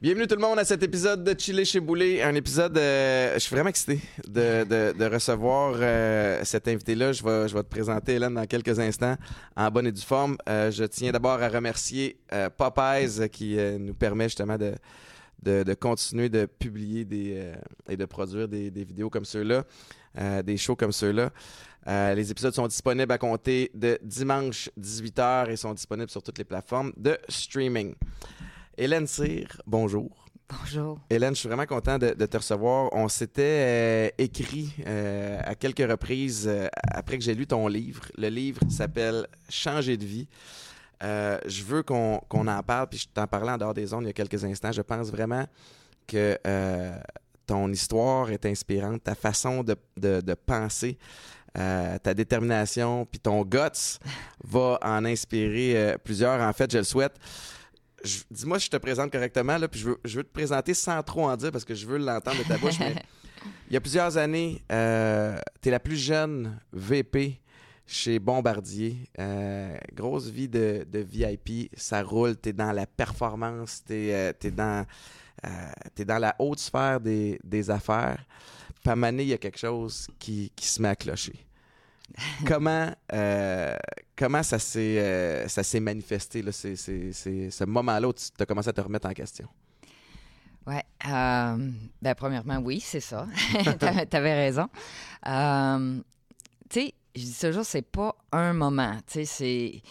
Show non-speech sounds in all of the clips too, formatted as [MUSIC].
Bienvenue tout le monde à cet épisode de Chiller chez Boulet. Un épisode, euh, je suis vraiment excité de, de, recevoir euh, cet invité-là. Je vais, je vais te présenter Hélène dans quelques instants en bonne et due forme. Euh, je tiens d'abord à remercier Popeyes qui nous permet justement de, de, de continuer de publier des, euh, et de produire des, des vidéos comme ceux-là, euh, des shows comme ceux-là. Euh, les épisodes sont disponibles à compter de dimanche 18h et sont disponibles sur toutes les plateformes de streaming. Hélène Cyr, bonjour. Bonjour. Hélène, je suis vraiment content de, de te recevoir. On s'était euh, écrit euh, à quelques reprises euh, après que j'ai lu ton livre. Le livre s'appelle Changer de vie. Euh, je veux qu'on en parle, puis je t'en parlais en dehors des ondes il y a quelques instants. Je pense vraiment que euh, ton histoire est inspirante, ta façon de, de, de penser, euh, ta détermination, puis ton guts va en inspirer plusieurs. En fait, je le souhaite. Dis-moi si je te présente correctement, là, puis je veux, je veux te présenter sans trop en dire parce que je veux l'entendre de ta bouche. mais [LAUGHS] il y a plusieurs années, tu es la plus jeune VP chez Bombardier. Euh, grosse vie de, de VIP, ça roule, tu es dans la performance, tu es, dans, euh, t'es dans la haute sphère des, des affaires. Puis à il y a quelque chose qui, qui se met à clocher. [LAUGHS] comment, euh, comment ça s'est euh, ça s'est manifesté, là, c'est, c'est- c'est- ce moment-là où tu as commencé à te remettre en question? Euh, ben, premièrement, oui, c'est ça. [LAUGHS] T'avais t'avais raison. Euh, tu sais, je dis toujours, c'est pas un moment. Tu sais, c'est.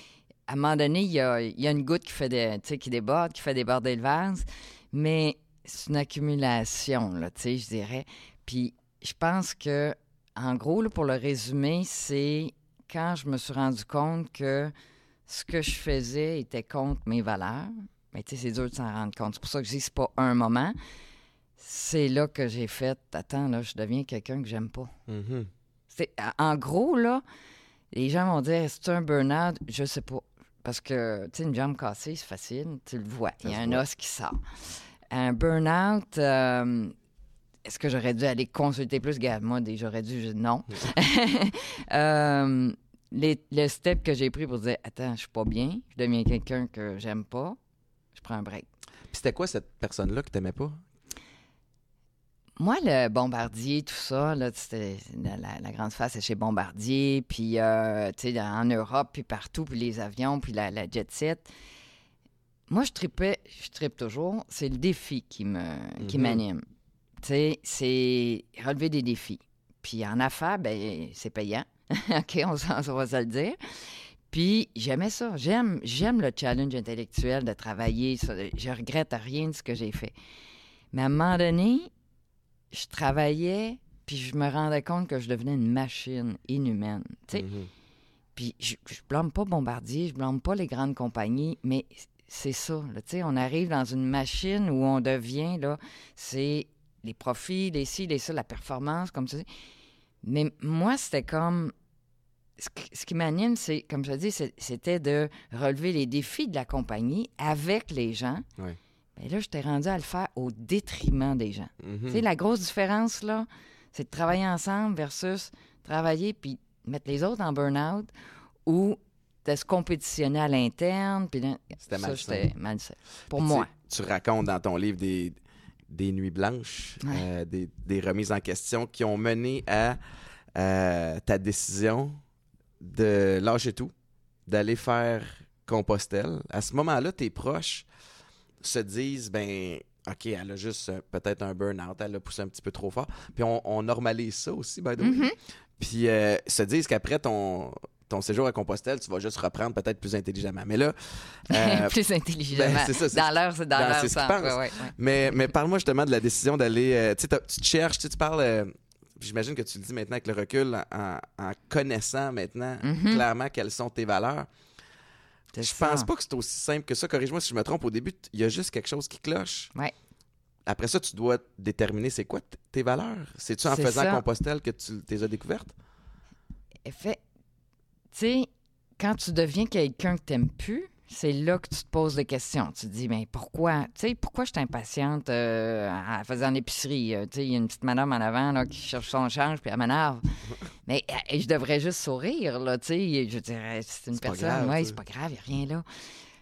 À un moment donné, il y a, une goutte qui fait des, qui déborde, qui fait déborder le vase, mais c'est une accumulation, là, tu sais, je dirais. Puis je pense que, en gros, là, pour le résumer, c'est quand je me suis rendu compte que ce que je faisais était contre mes valeurs. Mais tu sais, c'est dur de s'en rendre compte. C'est pour ça que je dis c'est pas un moment. C'est là que j'ai fait, attends, là, je deviens quelqu'un que j'aime pas. Mhm. C'est- en gros, là, les gens vont dire, est-ce un burn-out? Je sais pas. Parce que, tu sais, une jambe cassée, c'est facile, tu le vois. Il y a un os qui sort. Un burn-out, euh, est-ce que j'aurais dû aller consulter plus? Regarde, moi, j'aurais dû, non. [LAUGHS] Euh, les, le step que j'ai pris pour dire, attends, je suis pas bien, je deviens quelqu'un que j'aime pas, je prends un break. Puis c'était quoi cette personne-là que t'aimais pas? Moi, le Bombardier, tout ça, là, la, la- la grande face, c'est chez Bombardier, puis euh, en Europe, puis partout, puis les avions, puis la, la jet set. Moi, je tripais, je trippe toujours. C'est le défi qui me, qui Mhm. m'anime. C'est relever des défis. Puis en affaires, ben, c'est payant. [LAUGHS] OK, on, on va se le dire. Puis j'aimais ça. J'aime, j'aime le challenge intellectuel de travailler. ça. Je regrette rien de ce que j'ai fait. Mais à un moment donné, je travaillais, puis je me rendais compte que je devenais une machine inhumaine. Tu sais, Mhm. puis je, je blâme pas Bombardier, je blâme pas les grandes compagnies, mais c'est ça. là, tu sais, on arrive dans une machine où on devient, là, c'est les profits, les ci, les ça, la performance, comme tu dis. Mais moi, c'était comme. Ce qui, ce qui m'anime, c'est, comme je dis, c'était de relever les défis de la compagnie avec les gens. Ouais. Mais là, j'étais rendu à le faire au détriment des gens. Tu sais, la grosse différence, là, c'est de travailler ensemble versus travailler puis mettre les autres en burn-out ou de se compétitionner à l'interne. Puis là, C'était malsain. Pour Puis moi. Tu, tu racontes dans ton livre des, des nuits blanches, Ouais. euh, des, des remises en question qui ont mené à euh, ta décision de lâcher tout, d'aller faire Compostelle. À ce moment-là, tes proches se disent, ben, OK, elle a juste euh, peut-être un burn-out, elle a poussé un petit peu trop fort. Puis on, on normalise ça aussi, by the way. Mhm. Puis euh, se disent qu'après ton, ton séjour à Compostelle, tu vas juste reprendre peut-être plus intelligemment. Mais là, [LAUGHS] euh, Plus intelligemment. ben, c'est ça, c'est- dans leur, c'est dans, dans- leur sens. Ouais, ouais, ouais. mais, mais parle-moi justement de la décision d'aller. tu sais, t'as- tu te cherches, tu parles. J'imagine que tu le dis maintenant avec le recul, en, en connaissant maintenant Mhm. clairement quelles sont tes valeurs. Je ça. pense pas que c'est aussi simple que ça. Corrige-moi si je me trompe. Au début, il y a juste quelque chose qui cloche. Ouais. Après ça, tu dois déterminer c'est quoi tes valeurs. C'est-tu en faisant ça. Compostelle que tu les as découvertes? Fait, tu sais, quand tu deviens quelqu'un que t'aimes plus, c'est là que tu te poses des questions. Tu te dis, mais pourquoi, tu sais, pourquoi je suis impatiente euh, en faisant l'épicerie? Euh, tu sais, il y a une petite madame en avant là, qui cherche son change, puis elle m'énerve. [LAUGHS] mais euh, je devrais juste sourire, là, tu sais. Je dirais, c'est une personne, ouais, c'est pas grave, il n'y a rien là.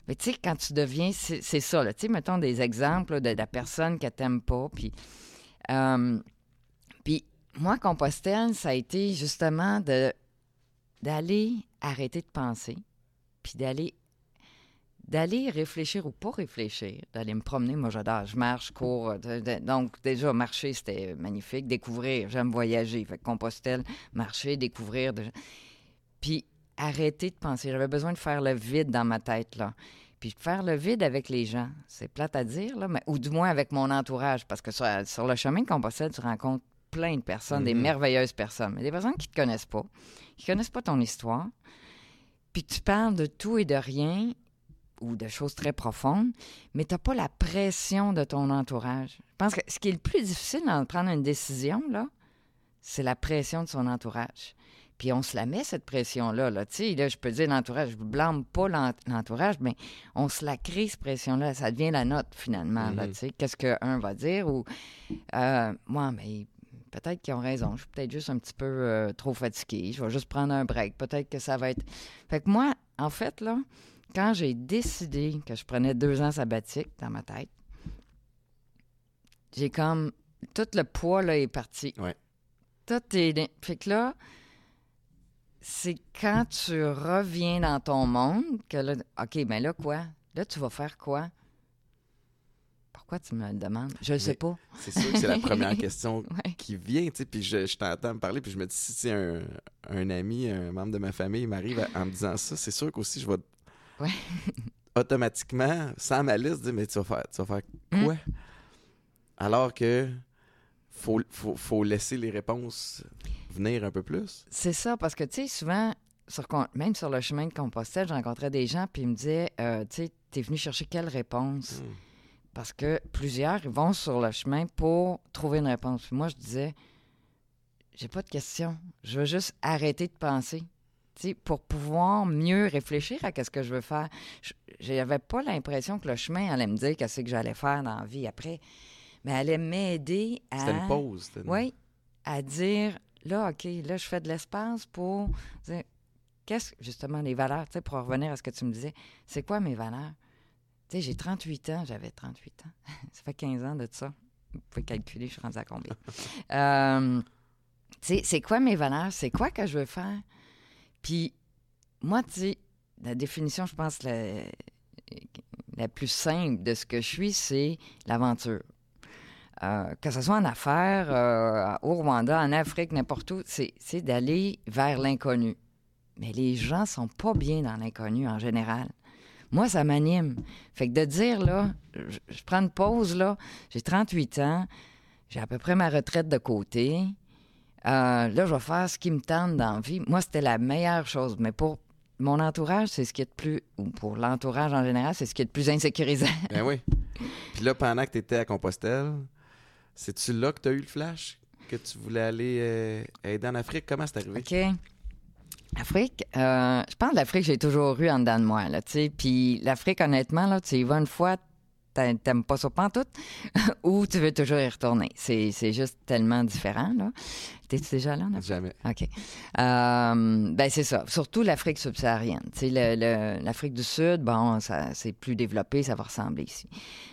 Mais tu sais, quand tu deviens, c'est ça, là. Tu sais, mettons des exemples là, de, la personne que t'aimes pas, puis... euh, puis moi, Compostelle, ça a été justement de d'aller arrêter de penser, puis d'aller d'aller réfléchir ou pas réfléchir, d'aller me promener. Moi, j'adore, je marche, je cours. de- de- donc, déjà, marcher, c'était magnifique. Découvrir, j'aime voyager. Fait Compostelle, marcher, découvrir. de- Puis arrêter de penser. J'avais besoin de faire le vide dans ma tête, là. Puis de faire le vide avec les gens. C'est plate à dire, là, mais, ou du moins avec mon entourage. Parce que sur, sur le chemin de Compostelle, tu rencontres plein de personnes, des Mhm. merveilleuses personnes. Mais des personnes qui ne te connaissent pas, qui ne connaissent pas ton histoire. Puis tu parles de tout et de rien ou de choses très profondes, mais tu n'as pas la pression de ton entourage. Je pense que ce qui est le plus difficile dans prendre une décision, là, c'est la pression de son entourage. Puis on se la met, cette pression-là. Là. Tu sais, là, je peux dire l'entourage, je ne blâme pas l'en- l'entourage, mais on se la crée, cette pression-là. Ça devient la note, finalement. là, Mhm. tu sais. Qu'est-ce qu'un va dire? Ou, euh, moi, mais peut-être qu'ils ont raison. Je suis peut-être juste un petit peu euh, trop fatiguée. Je vais juste prendre un break. Peut-être que ça va être... Fait que moi, en fait, là, quand j'ai décidé que je prenais deux ans sabbatiques dans ma tête, j'ai comme... Tout le poids, là, est parti. Ouais. Tout est... Fait que là, c'est quand tu reviens dans ton monde que là... OK, mais là, quoi? Là, tu vas faire quoi? Pourquoi tu me le demandes? Je ne sais pas. C'est sûr que c'est la première question [LAUGHS] Ouais. qui vient, tu sais, puis je, je t'entends me parler, puis je me dis, si un, un ami, un membre de ma famille m'arrive en me disant ça, c'est sûr qu'aussi je vais Ouais. automatiquement, sans malice, dire, mais tu vas faire, tu vas faire Hmm. quoi? Alors que faut, faut, faut laisser les réponses venir un peu plus. C'est ça, parce que, tu sais, souvent, sur, même sur le chemin de Compostelle, je rencontrais des gens, puis ils me disaient, euh, tu sais, t'es venu chercher quelle réponse? Hmm. Parce que plusieurs, vont sur le chemin pour trouver une réponse. Puis moi, je disais, j'ai pas de question. Je veux juste arrêter de penser. Pour pouvoir mieux réfléchir à ce que je veux faire. Je n'avais pas l'impression que le chemin allait me dire qu'est-ce que j'allais faire dans la vie après, mais elle allait m'aider à... C'était une pause. Oui, à dire, là, OK, là, je fais de l'espace pour dire, qu'est-ce, justement, les valeurs, tu sais, pour revenir à ce que tu me disais, c'est quoi mes valeurs? Tu sais, j'ai 38 ans, j'avais 38 ans. [LAUGHS] ça fait 15 ans de ça. Vous pouvez calculer, je suis rendue à combien. [LAUGHS] Euh, tu sais, c'est quoi mes valeurs? C'est quoi que je veux faire? Puis, moi, tu sais, la définition, je pense, la, la plus simple de ce que je suis, c'est l'aventure. Euh, que ce soit en affaires, euh, au Rwanda, en Afrique, n'importe où, c'est d'aller vers l'inconnu. Mais les gens sont pas bien dans l'inconnu en général. Moi, ça m'anime. Fait que de dire, là, je prends une pause, là, j'ai 38 ans, j'ai à peu près ma retraite de côté. Euh, là, je vais faire ce qui me tente dans la vie. Moi, c'était la meilleure chose. Mais pour mon entourage, c'est ce qui est de plus, ou pour l'entourage en général, c'est ce qui est de plus insécurisant. [LAUGHS] Ben oui. Puis là, pendant que tu étais à Compostelle, c'est-tu là que tu as eu le flash? Que tu voulais aller euh, aider en Afrique? Comment c'est arrivé? OK. Afrique, euh, je pense que l'Afrique, j'ai toujours eu en dedans de moi, là. Puis l'Afrique, honnêtement, là, tu y vas une fois, t'aimes pas ça pantoute, [LAUGHS] ou tu veux toujours y retourner. C'est juste tellement différent, là. T'es-tu déjà là, en Afrique? Jamais. OK. Euh, ben, c'est ça. Surtout l'Afrique subsaharienne. Tu l'Afrique du Sud, bon, ça, c'est plus développé, ça va ressembler ici.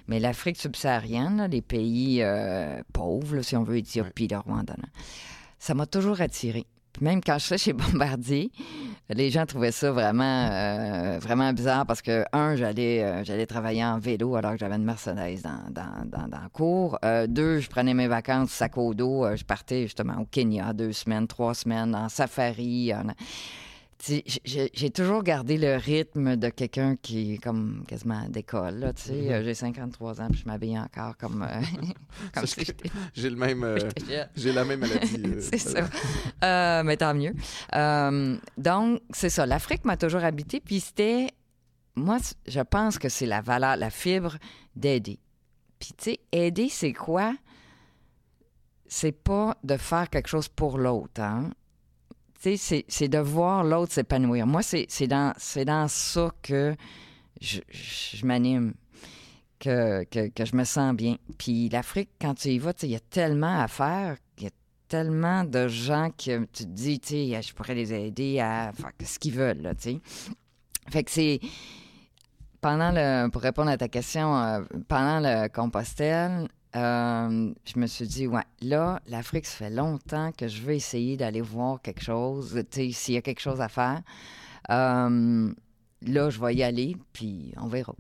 Mais l'Afrique subsaharienne, là, les pays euh, pauvres, là, si on veut, Éthiopie, le Rwanda, là, ça m'a toujours attiré. Même quand je suis chez [LAUGHS] Bombardier, les gens trouvaient ça vraiment, euh, vraiment bizarre parce que, un, j'allais, euh, j'allais travailler en vélo alors que j'avais une Mercedes dans, dans, dans, dans le cours. Euh, deux, je prenais mes vacances sac au dos. Je partais justement au Kenya deux semaines, trois semaines, en safari. J'ai, toujours gardé le rythme de quelqu'un qui est comme quasiment d'école. Là, tu sais. Mhm. Euh, j'ai 53 ans puis je m'habille encore comme, euh, [LAUGHS] comme si [LAUGHS] J'ai le même. euh. J'ai la même maladie. [LAUGHS] euh, c'est ça. Mais tant mieux. Donc, c'est ça. L'Afrique m'a toujours habité. Puis c'était. Moi, je pense que c'est la valeur, la fibre d'aider. Puis, tu sais, aider, c'est quoi? C'est pas de faire quelque chose pour l'autre. Hein? C'est- de voir l'autre s'épanouir. Moi, c'est dans, dans ça que je, je m'anime, que, que, je me sens bien. Puis l'Afrique, quand tu y vas, il y a tellement à faire, il y a tellement de gens que tu te dis, je pourrais les aider à faire ce qu'ils veulent. Fait que c'est pendant le, pour répondre à ta question, euh, pendant le Compostelle, euh, je me suis dit, ouais, là, l'Afrique, ça fait longtemps que je veux essayer d'aller voir quelque chose, tu sais, s'il y a quelque chose à faire. Euh, là, je vais y aller, puis on verra.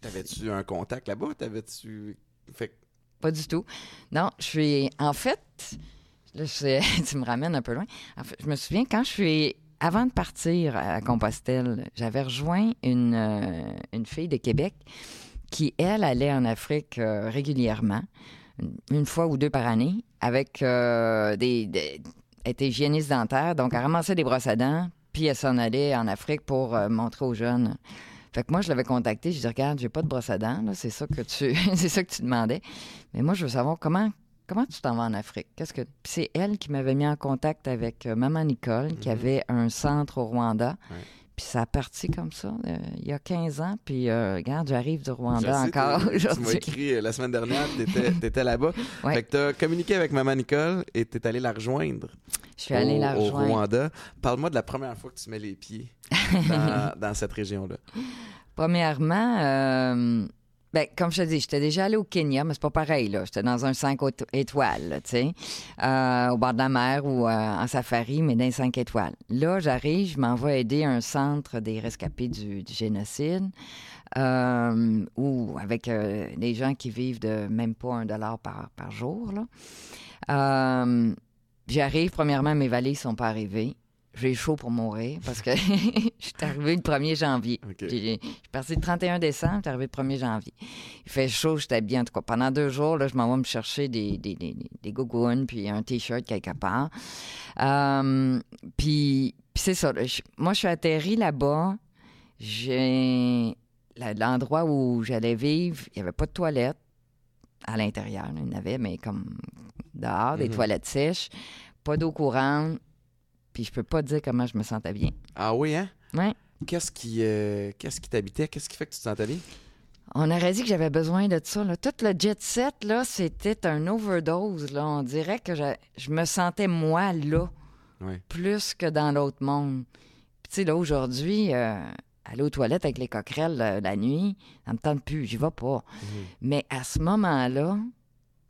T'avais-tu un contact là-bas? T'avais-tu. Fait... Pas du tout. Non, je suis. En fait, là, je... [LAUGHS] tu me ramènes un peu loin. En fait, je me souviens quand je suis avant de partir à Compostelle, j'avais rejoint une, euh, une fille de Québec qui, elle, allait en Afrique euh, régulièrement, une fois ou deux par année, avec euh, des, des était hygiéniste dentaire, donc elle ramassait des brosses à dents, puis elle s'en allait en Afrique pour montrer aux jeunes. Fait que moi, je l'avais contacté, je dis regarde, j'ai pas de brosse à dents, c'est ça que tu [LAUGHS] c'est ça que tu demandais. Mais moi, je veux savoir comment Comment tu t'en vas en Afrique? Qu'est-ce que c'est elle qui m'avait mis en contact avec euh, maman Nicole, qui mhm. avait un centre au Rwanda. Puis ça a parti comme ça euh, il y a 15 ans. Puis euh, regarde, j'arrive du Rwanda encore aujourd'hui. Tu m'as écrit la semaine dernière, tu étais, [LAUGHS] là-bas. Fait que tu as communiqué avec maman Nicole et tu es allé la rejoindre. Je suis allée la rejoindre. Au Rwanda. Parle-moi de la première fois que tu mets les pieds [LAUGHS] dans, cette région-là. Premièrement, ben, comme je te dis, j'étais déjà allée au Kenya, mais c'est pas pareil, là. J'étais dans un 5 étoiles, tu sais, euh, au bord de la mer ou euh, en safari, mais dans un 5 étoiles. Là, j'arrive, je m'en vais aider un centre des rescapés du, génocide, euh, ou avec des gens qui vivent de même pas un dollar par, par jour, là. J'arrive, premièrement, mes valises sont pas arrivées j'ai chaud pour mourir parce que [LAUGHS] je suis arrivé le 1er janvier. Je suis parti le 31 décembre, je suis arrivé le 1er janvier. Il fait chaud, j'étais bien. En tout cas, pendant deux jours, là, je m'en vais me chercher des, des, des, des gougounes puis un T-shirt quelque part. Euh, puis, c'est ça. moi, je suis atterri là-bas. J'ai l'endroit où j'allais vivre, il n'y avait pas de toilette à l'intérieur. Il y en avait, mais comme dehors, des mhm. toilettes sèches, pas d'eau courante puis je peux pas dire comment je me sentais bien. Ah oui, hein? Oui. Qu'est-ce qui euh, qu'est-ce qui t'habitait? Qu'est-ce qui fait que tu te sentais bien? On aurait dit que j'avais besoin de ça. Là. Tout le jet set, là, c'était un overdose. Là. On dirait que je, me sentais moi là, plus que dans l'autre monde. Puis tu sais, là, aujourd'hui, euh, aller aux toilettes avec les coquerelles la nuit, ça me tente plus, j'y vais pas. Mhm. Mais à ce moment-là,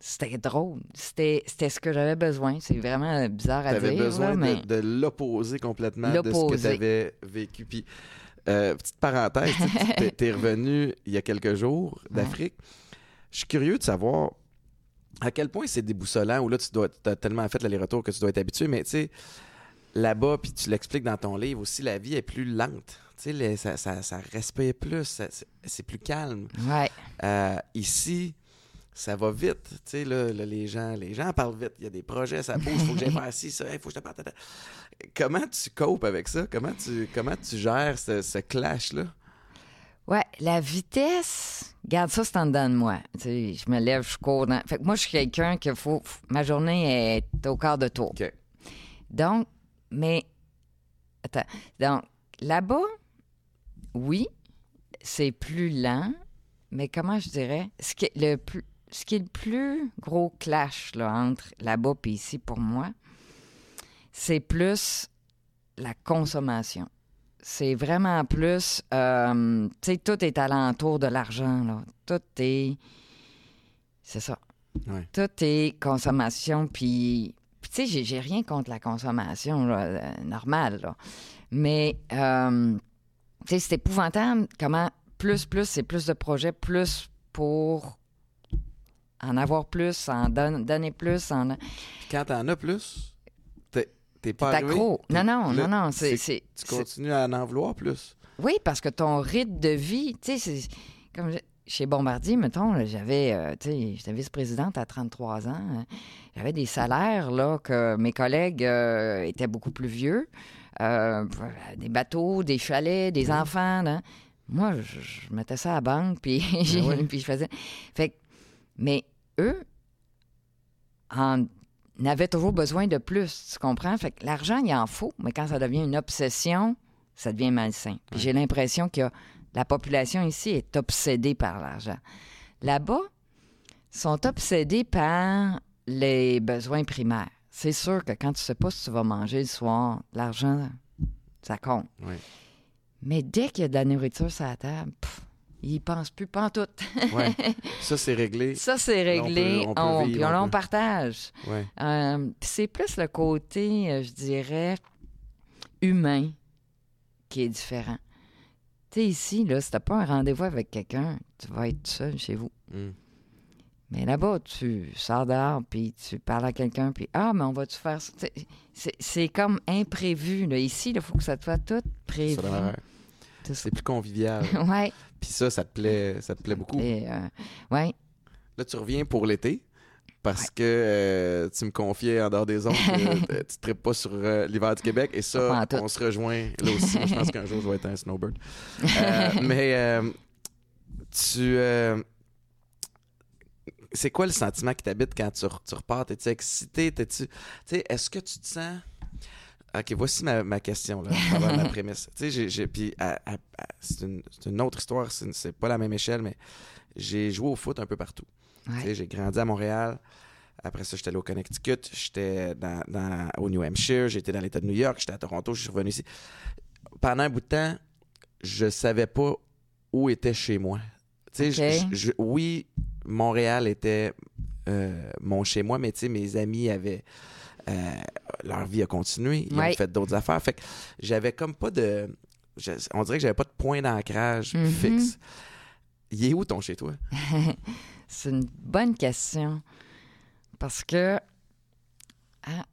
c'était drôle. C'était, ce que j'avais besoin. C'est vraiment bizarre à dire. J'avais besoin de, l'opposer complètement de ce que tu avais vécu. Puis, euh, petite parenthèse, tu es, revenu il y a quelques jours [LAUGHS] d'Afrique. Je suis curieux de savoir à quel point c'est déboussolant, ou là, tu dois as tellement fait l'aller-retour que tu dois être habitué, mais tu sais, là-bas, puis tu l'expliques dans ton livre aussi, la vie est plus lente. Tu sais, ça, ça, ça, respire plus, c'est plus calme. Ouais. Euh, ici, ça va vite. Tu sais, là, les, gens, les gens parlent vite. Il y a des projets, ça bouge, il faut que j'aille [LAUGHS] faire ci, ça, il faut que je te parte. Comment tu copes avec ça? Comment tu, comment tu gères ce, clash-là? Ouais, la vitesse, garde ça, c'est en dedans de moi. Tu sais, je me lève, je cours. Dans... Fait que moi, je suis quelqu'un que faut. Ma journée est au quart de tour. Donc, mais. Attends. Donc, là-bas, oui, c'est plus lent, mais comment je dirais? Ce qui est le plus ce qui est le plus gros clash là, entre là-bas et ici pour moi, c'est plus la consommation. C'est vraiment plus, euh, tu sais, tout est alentour de l'argent, là. Tout est, c'est ça. Tout est consommation, puis, tu sais, j'ai rien contre la consommation, là, euh, normale, là. Mais, euh, tu sais, c'est épouvantable comment plus, plus, c'est plus de projets, plus pour en avoir plus, en donner plus. En... Quand t'en as plus, t'es pas arrivé. accro. Non, non, non, non. C'est, tu continues à en vouloir plus. Oui, parce que ton rythme de vie, tu sais, c'est comme chez Bombardier, mettons, j'avais, euh, tu sais, j'étais vice-présidente à 33 ans. Hein. J'avais des salaires, là, que mes collègues euh, étaient beaucoup plus vieux. Euh, des bateaux, des chalets, des enfants. Moi, je, mettais ça à la banque, puis, ben [LAUGHS] puis je faisais... Fait mais eux en avaient toujours besoin de plus, tu comprends? Fait que l'argent, il en faut, mais quand ça devient une obsession, ça devient malsain. Puis j'ai l'impression a La population ici est obsédée par l'argent. Là-bas, sont obsédés par les besoins primaires. C'est sûr que quand tu sais pas si tu vas manger le soir, l'argent, ça compte. Oui. Mais dès qu'il y a de la nourriture sur la table, pff, ils pensent plus pas en tout. Ouais. [LAUGHS] Ça, c'est réglé. Ça, c'est on réglé. peut- on peut On, vivre, puis on, on on peut- partage. Ouais. Euh, c'est plus le côté, euh, je dirais, humain qui est différent. Tu sais, ici, là, si t'as pas un rendez-vous avec quelqu'un, tu vas être seul chez vous. Mm. Mais là-bas, tu sors dehors, puis tu parles à quelqu'un, puis Ah, mais on va-tu faire ça? C'est, c'est comme imprévu. Là. Ici, il faut que ça soit tout prévu. C'est plus convivial. [LAUGHS] ouais. Puis ça, ça te plaît, ça te plaît beaucoup. Et, euh, ouais. Là, tu reviens pour l'été parce que euh, tu me confiais en dehors des ondes que [LAUGHS] euh, tu ne pas sur euh, l'hiver du Québec. Et ça, on se rejoint là aussi. Moi, je pense qu'un jour, je vais être un snowbird. Euh, [LAUGHS] mais euh, tu. euh, c'est quoi le sentiment qui t'habite quand tu, tu repars? T'es-tu excité? T'es-tu. Tu sais, est-ce que tu te sens. Ok, voici ma, ma question, là, ma prémisse. Tu sais, j'ai-. Puis, c'est une, une autre histoire, c'est pas la même échelle, mais j'ai joué au foot un peu partout. Tu sais. J'ai grandi à Montréal. Après ça, j'étais allé au Connecticut. J'étais dans, dans- au New Hampshire. J'étais dans l'État de New York. J'étais à Toronto. Je suis revenu ici. Pendant un bout de temps, je savais pas où était chez moi. Tu sais, oui, Montréal était euh, mon chez moi, mais tu sais, mes amis avaient. Euh, leur vie a continué. Ils Ouais. ont fait d'autres affaires. Fait que j'avais comme pas de. je- on dirait que j'avais pas de point d'ancrage Mhm. fixe. Il est où ton chez toi? [LAUGHS] C'est une bonne question. Parce que, ah,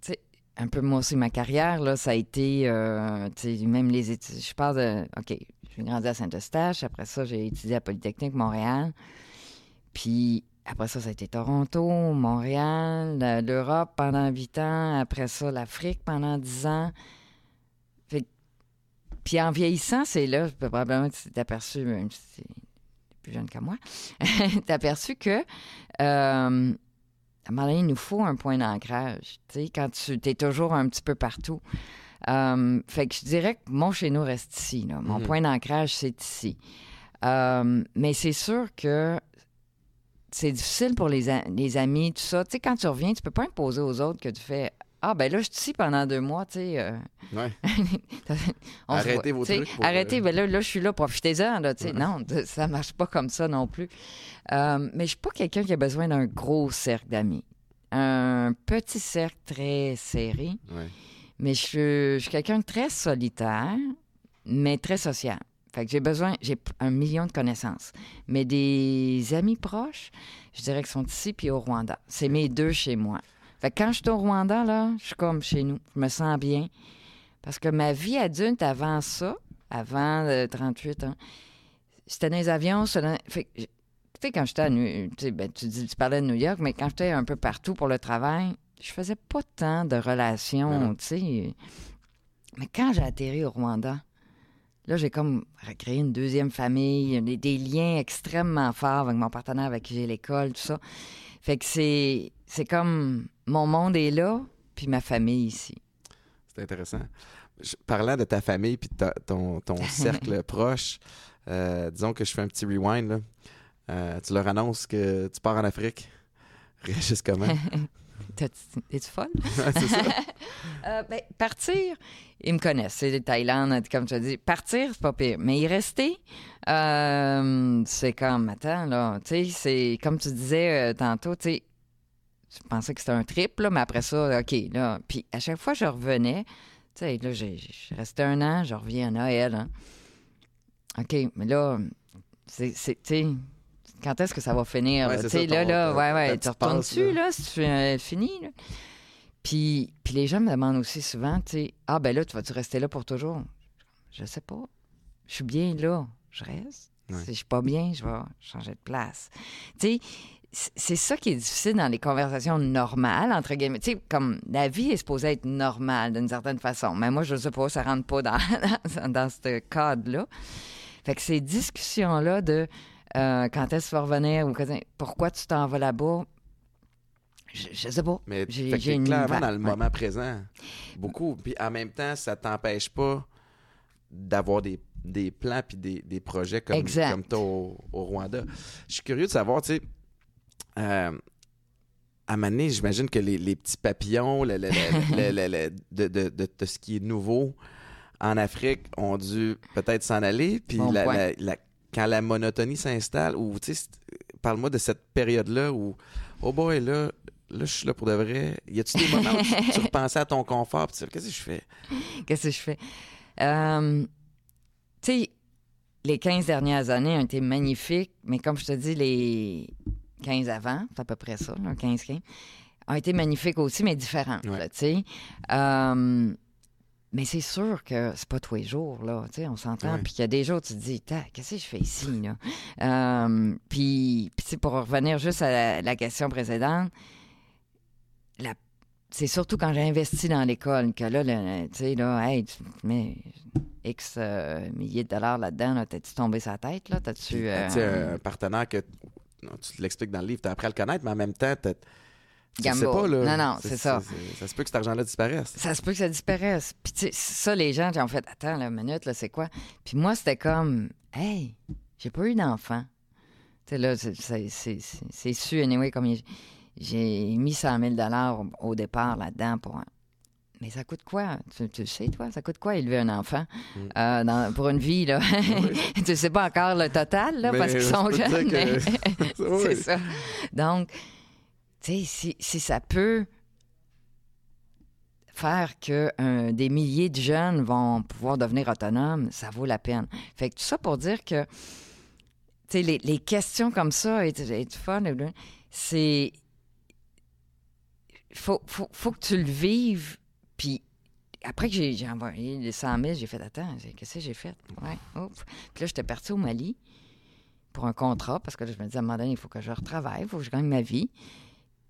tu sais, un peu moi aussi, ma carrière, là, ça a été, euh, tu sais, même les études. Je parle de, OK, j'ai grandi à Saint-Eustache. Après ça, j'ai étudié à Polytechnique Montréal. Puis, après ça, ça a été Toronto, Montréal, la- l'Europe pendant huit ans. Après ça, l'Afrique pendant dix ans. Fait puis en vieillissant, c'est là, probablement, tu t'es aperçu, même si t'es plus jeune que moi, [LAUGHS] t'as aperçu que euh, à un moment donné, il nous faut un point d'ancrage. Tu sais, quand tu es toujours un petit peu partout. Euh, fait que je dirais que mon chez nous reste ici. là. Mon Mhm. point d'ancrage, c'est ici. Euh, mais c'est sûr que c'est difficile pour les, amis, tout ça. Tu sais, quand tu reviens, tu peux pas imposer aux autres que tu fais Ah, ben là, je suis ici pendant deux mois, tu sais. euh, Ouais. [LAUGHS] Arrêtez voit, vos trucs pour, Arrêtez, euh, ben là, là, je suis là, profitez-en. Là, tu sais. Ouais. Non, ça marche pas comme ça non plus. Euh, mais je suis pas quelqu'un qui a besoin d'un gros cercle d'amis. Un petit cercle très serré. Ouais. Mais je suis, je suis quelqu'un de très solitaire, mais très social. Fait que j'ai besoin, j'ai un million de connaissances. Mais des amis proches, je dirais qu'ils sont ici puis au Rwanda. C'est mes deux chez moi. Fait que quand je suis au Rwanda, là, je suis comme chez nous. Je me sens bien. Parce que ma vie adulte avant ça, avant euh, 38 ans, c'était dans les avions. c'était dans- fait que, tu sais, quand j'étais à New ben, tu, dis, tu parlais de New York, mais quand j'étais un peu partout pour le travail, je faisais pas tant de Ben relations, non. tu sais. Mais quand j'ai atterri au Rwanda, là, j'ai comme créé une deuxième famille, des, des liens extrêmement forts avec mon partenaire avec qui j'ai l'école, tout ça. Fait que c'est, c'est comme mon monde est là, puis ma famille ici. C'est intéressant. Je- parlant de ta famille puis de ta- ton, ton [LAUGHS] cercle proche, euh, disons que je fais un petit rewind. Là. Euh, tu leur annonces que tu pars en Afrique. [LAUGHS] Régis comment? [LAUGHS] T'es-tu folle? [LAUGHS] c'est ça. [LAUGHS] Euh, ben, partir, ils me connaissent. C'est Thaïlande, comme tu as dit. Partir, c'est pas pire. Mais y rester, euh, c'est comme, attends, là, tu sais, c'est comme tu disais euh, tantôt, tu sais, je pensais que c'était un trip, là, mais après ça, OK, là. Puis à chaque fois, je revenais, tu sais, là, j'ai resté un an, je reviens à Noël, hein. OK, mais là, c'est- tu sais, quand est-ce que ça va finir? Ouais, Tu sais, là, là, ta- ouais, ouais, tu retournes dessus, là. si tu euh, finis, là? Puis, puis les gens me demandent aussi souvent, tu sais, ah ben là, tu vas-tu rester là pour toujours? Je sais pas. Je suis bien là, je reste. Ouais. Si je suis pas bien, je vais changer de place. Tu sais, c'est ça qui est difficile dans les conversations normales, entre guillemets. Tu sais, comme la vie est supposée être normale d'une certaine façon. Mais moi, je sais pas, ça rentre pas dans, [LAUGHS] dans, dans ce cadre-là. Fait que ces discussions-là de euh, quand est-ce que tu vas revenir ou pourquoi tu t'en vas là-bas, je, je sais pas. Mais J'ai- une clairement dans le ouais. moment présent. Beaucoup. Puis en même temps, ça t'empêche pas d'avoir des des plans puis des, des projets comme, Exact. comme toi au, au Rwanda. Je suis curieux de savoir, tu sais, euh, à Mané, j'imagine que les, les petits papillons [LAUGHS] le- le- le- de, de- de- de ce qui est nouveau en Afrique ont dû peut-être s'en aller. Puis Bon la- point. la- la- quand la monotonie s'installe, ou tu sais, parle-moi de cette période-là où, oh boy, là, là, je suis là pour de vrai. Y a-tu des moments où tu, tu [LAUGHS] repensais à ton confort, puis tu qu'est-ce que je fais? Qu'est-ce que je fais? Euh, tu sais, les 15 dernières années ont été magnifiques, mais comme je te dis, les 15 avant, c'est à peu près ça, 15-15, ont été magnifiques aussi, mais différentes, Ouais. tu sais. Euh, mais c'est sûr que c'est pas tous les jours, là, tu sais, on s'entend. Ouais. Puis qu'il y a des jours, tu te dis, qu'est-ce que je fais ici, là? Euh, puis, puis tu sais, pour revenir juste à la, la question précédente, la c'est surtout quand j'ai investi dans l'école que là, le- tu sais, là, hey, tu mets X euh, milliers de dollars là-dedans, là, t'as-tu tombé sa tête, là? T'as-tu. Euh, un partenaire que non, tu l'expliques dans le livre, tu as appris à le connaître, mais en même temps, sais pas, là. Non, non, c'est ça. Ça se peut que cet argent-là disparaisse. Ça se peut que ça disparaisse. Puis, tu sais, ça, les gens, ont fait, attends, la minute, là, c'est quoi? Puis moi, c'était comme, hey, j'ai pas eu d'enfant. Tu sais, là, c'est- su, anyway, comme j'ai mis 100 000 au, au départ là-dedans pour. un- Mais ça coûte quoi? Tu, sais, toi? Ça coûte quoi élever un enfant Mm. euh, dans- pour une vie, là? [LAUGHS] tu sais pas encore le total, là, Mais parce qu'ils sont jeunes. que- mais- [LAUGHS] [LAUGHS] Oui. c'est ça. Donc, si, si ça peut faire que euh, des milliers de jeunes vont pouvoir devenir autonomes, ça vaut la peine. Fait que tout ça pour dire que, les, questions comme ça, et, fun, c'est... Faut, faut, que tu le vives, puis après que j'ai envoyé les 100 000, j'ai fait, attends, qu'est-ce que j'ai fait? Ouais. Puis là, j'étais partie au Mali pour un contrat, parce que là, je me disais, à un moment donné, il faut que je retravaille, il faut que je gagne ma vie.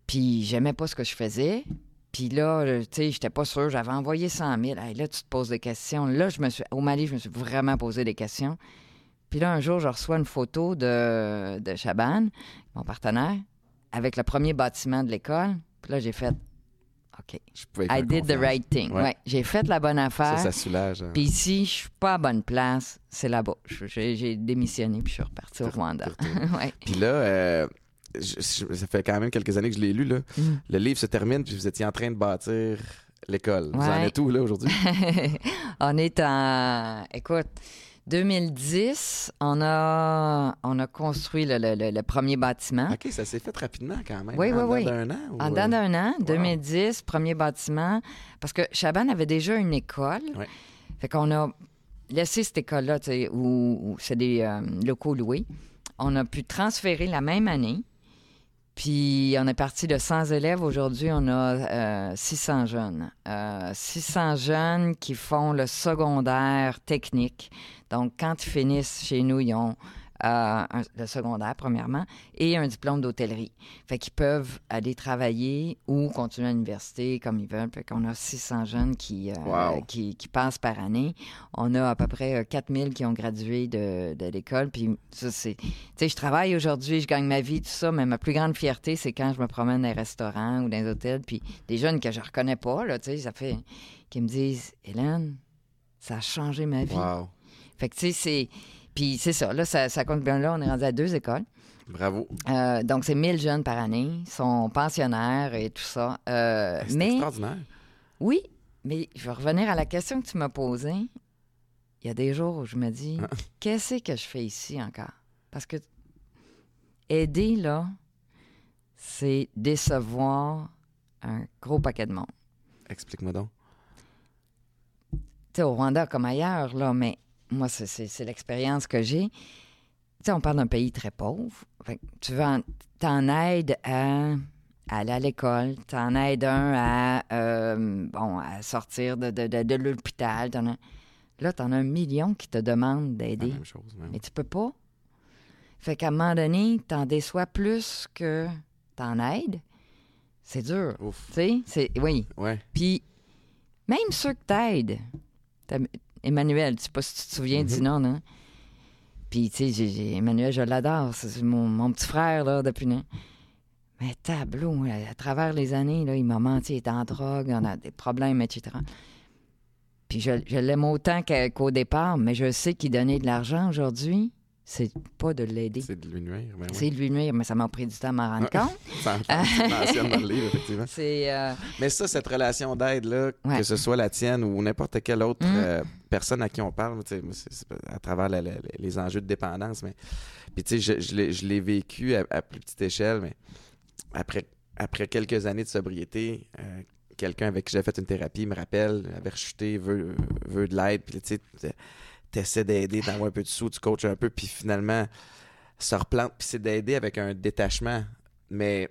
Puis j'aimais pas ce que je faisais. Puis là, euh, tu sais, j'étais pas sûre. J'avais envoyé 100 000. Hey, là, tu te poses des questions. Là, je me suis... Au Mali, je me suis vraiment posé des questions. Puis là, un jour, je reçois une photo de, de Chaban, mon partenaire, avec le premier bâtiment de l'école. Puis là, j'ai fait OK. Je pouvais y I did the right thing. Ouais. Ouais. J'ai fait la bonne Ça, affaire. ça soulage. hein. Puis ici, je suis pas à bonne place. C'est là-bas. J'ai démissionné, puis je suis reparti au Rwanda. [LAUGHS] ouais. Puis là, euh, je- ça fait quand même quelques années que je l'ai lu. Là. Mm. Le livre se termine, puis vous étiez en train de bâtir l'école. Vous en êtes où, là, aujourd'hui? [LAUGHS] on est en. Écoute, 2010, on a, on a construit le, le- le- le premier bâtiment. OK, ça s'est fait rapidement quand même. Oui, en oui, oui. d'un an? ou, En euh, dedans d'un an, 2010, premier bâtiment. Parce que Chaban avait déjà une école. Ouais. Fait qu'on a laissé cette école-là, où, où c'est des euh, locaux loués. On a pu transférer la même année. Puis on est parti de 100 élèves. Aujourd'hui, on a euh, 600 jeunes. Euh, 600 jeunes qui font le secondaire technique. Donc, quand ils finissent chez nous, ils ont un- le secondaire, premièrement, et un diplôme d'hôtellerie. Fait qu'ils peuvent aller travailler ou continuer à l'université comme ils veulent. Fait qu'on a 600 jeunes qui, euh, Wow. qui, qui passent par année. On a à peu près euh, 4000 qui ont gradué de, de l'école. Puis ça, c'est... Tu sais, je travaille aujourd'hui, je gagne ma vie, tout ça, mais ma plus grande fierté, c'est quand je me promène dans les restaurants ou dans les hôtels, puis des jeunes que je reconnais pas, là, tu sais, ça fait... qui me disent « Hélène, ça a changé ma vie. Wow. Fait que, tu sais, c'est... Puis c'est ça, là, ça, ça compte bien là, on est rendu à deux écoles. Bravo. Euh, donc, c'est 1000 jeunes par année, ils sont pensionnaires et tout ça. Euh, C'est mais extraordinaire. oui, mais je vais revenir à la question que tu m'as posée. Il y a des jours où je me dis, Ah. qu'est-ce que je fais ici encore? Parce que aider, là, c'est décevoir un gros paquet de monde. Explique-moi donc. Tu sais, au Rwanda comme ailleurs, là, mais moi, c'est- l'expérience que j'ai. Tu sais, on parle d'un pays très pauvre. Fait que tu veux en- t'en aides à, à aller à l'école, t'en aides un à, euh, bon, à sortir de, de, de, de l'hôpital. Là, t'en as un million qui te demandent d'aider. Mais tu peux pas. Fait qu'à un moment donné, t'en déçois plus que t'en aides. C'est dur. Ouf. Tu sais, c'est... Oui. Ouais. Puis, même ceux que t'aides, Emmanuel, je sais pas si tu te souviens du nom, non? Puis, tu sais, Emmanuel, je l'adore. C'est mon, mon petit frère, là, depuis... né- Mais tableau, à, à travers les années, là, il m'a menti, il est en drogue, on a des problèmes, etc. Puis je, je l'aime autant qu'au départ, mais je sais qu'il donnait de l'argent aujourd'hui, c'est pas de l'aider. C'est de lui nuire. ben oui. C'est de lui nuire, mais ça m'a pris du temps à m'en rendre compte. [LAUGHS] Ça mentionnes dans le livre, effectivement. [LAUGHS] C'est. euh, Mais ça, cette relation d'aide-là, Ouais. que ce soit la tienne ou n'importe quelle autre Mm. euh, personne à qui on parle, c'est à travers la- la- les enjeux de dépendance, mais puis tu sais, je, je l'ai- je l'ai vécu à, à plus petite échelle, mais après, après quelques années de sobriété, euh, quelqu'un avec qui j'ai fait une thérapie me rappelle, avait rechuté, veut, veut de l'aide, puis tu sais, t'essaies d'aider, t'envoies un peu de sous, tu coaches un peu, puis finalement, se replante, puis c'est d'aider avec un détachement, mais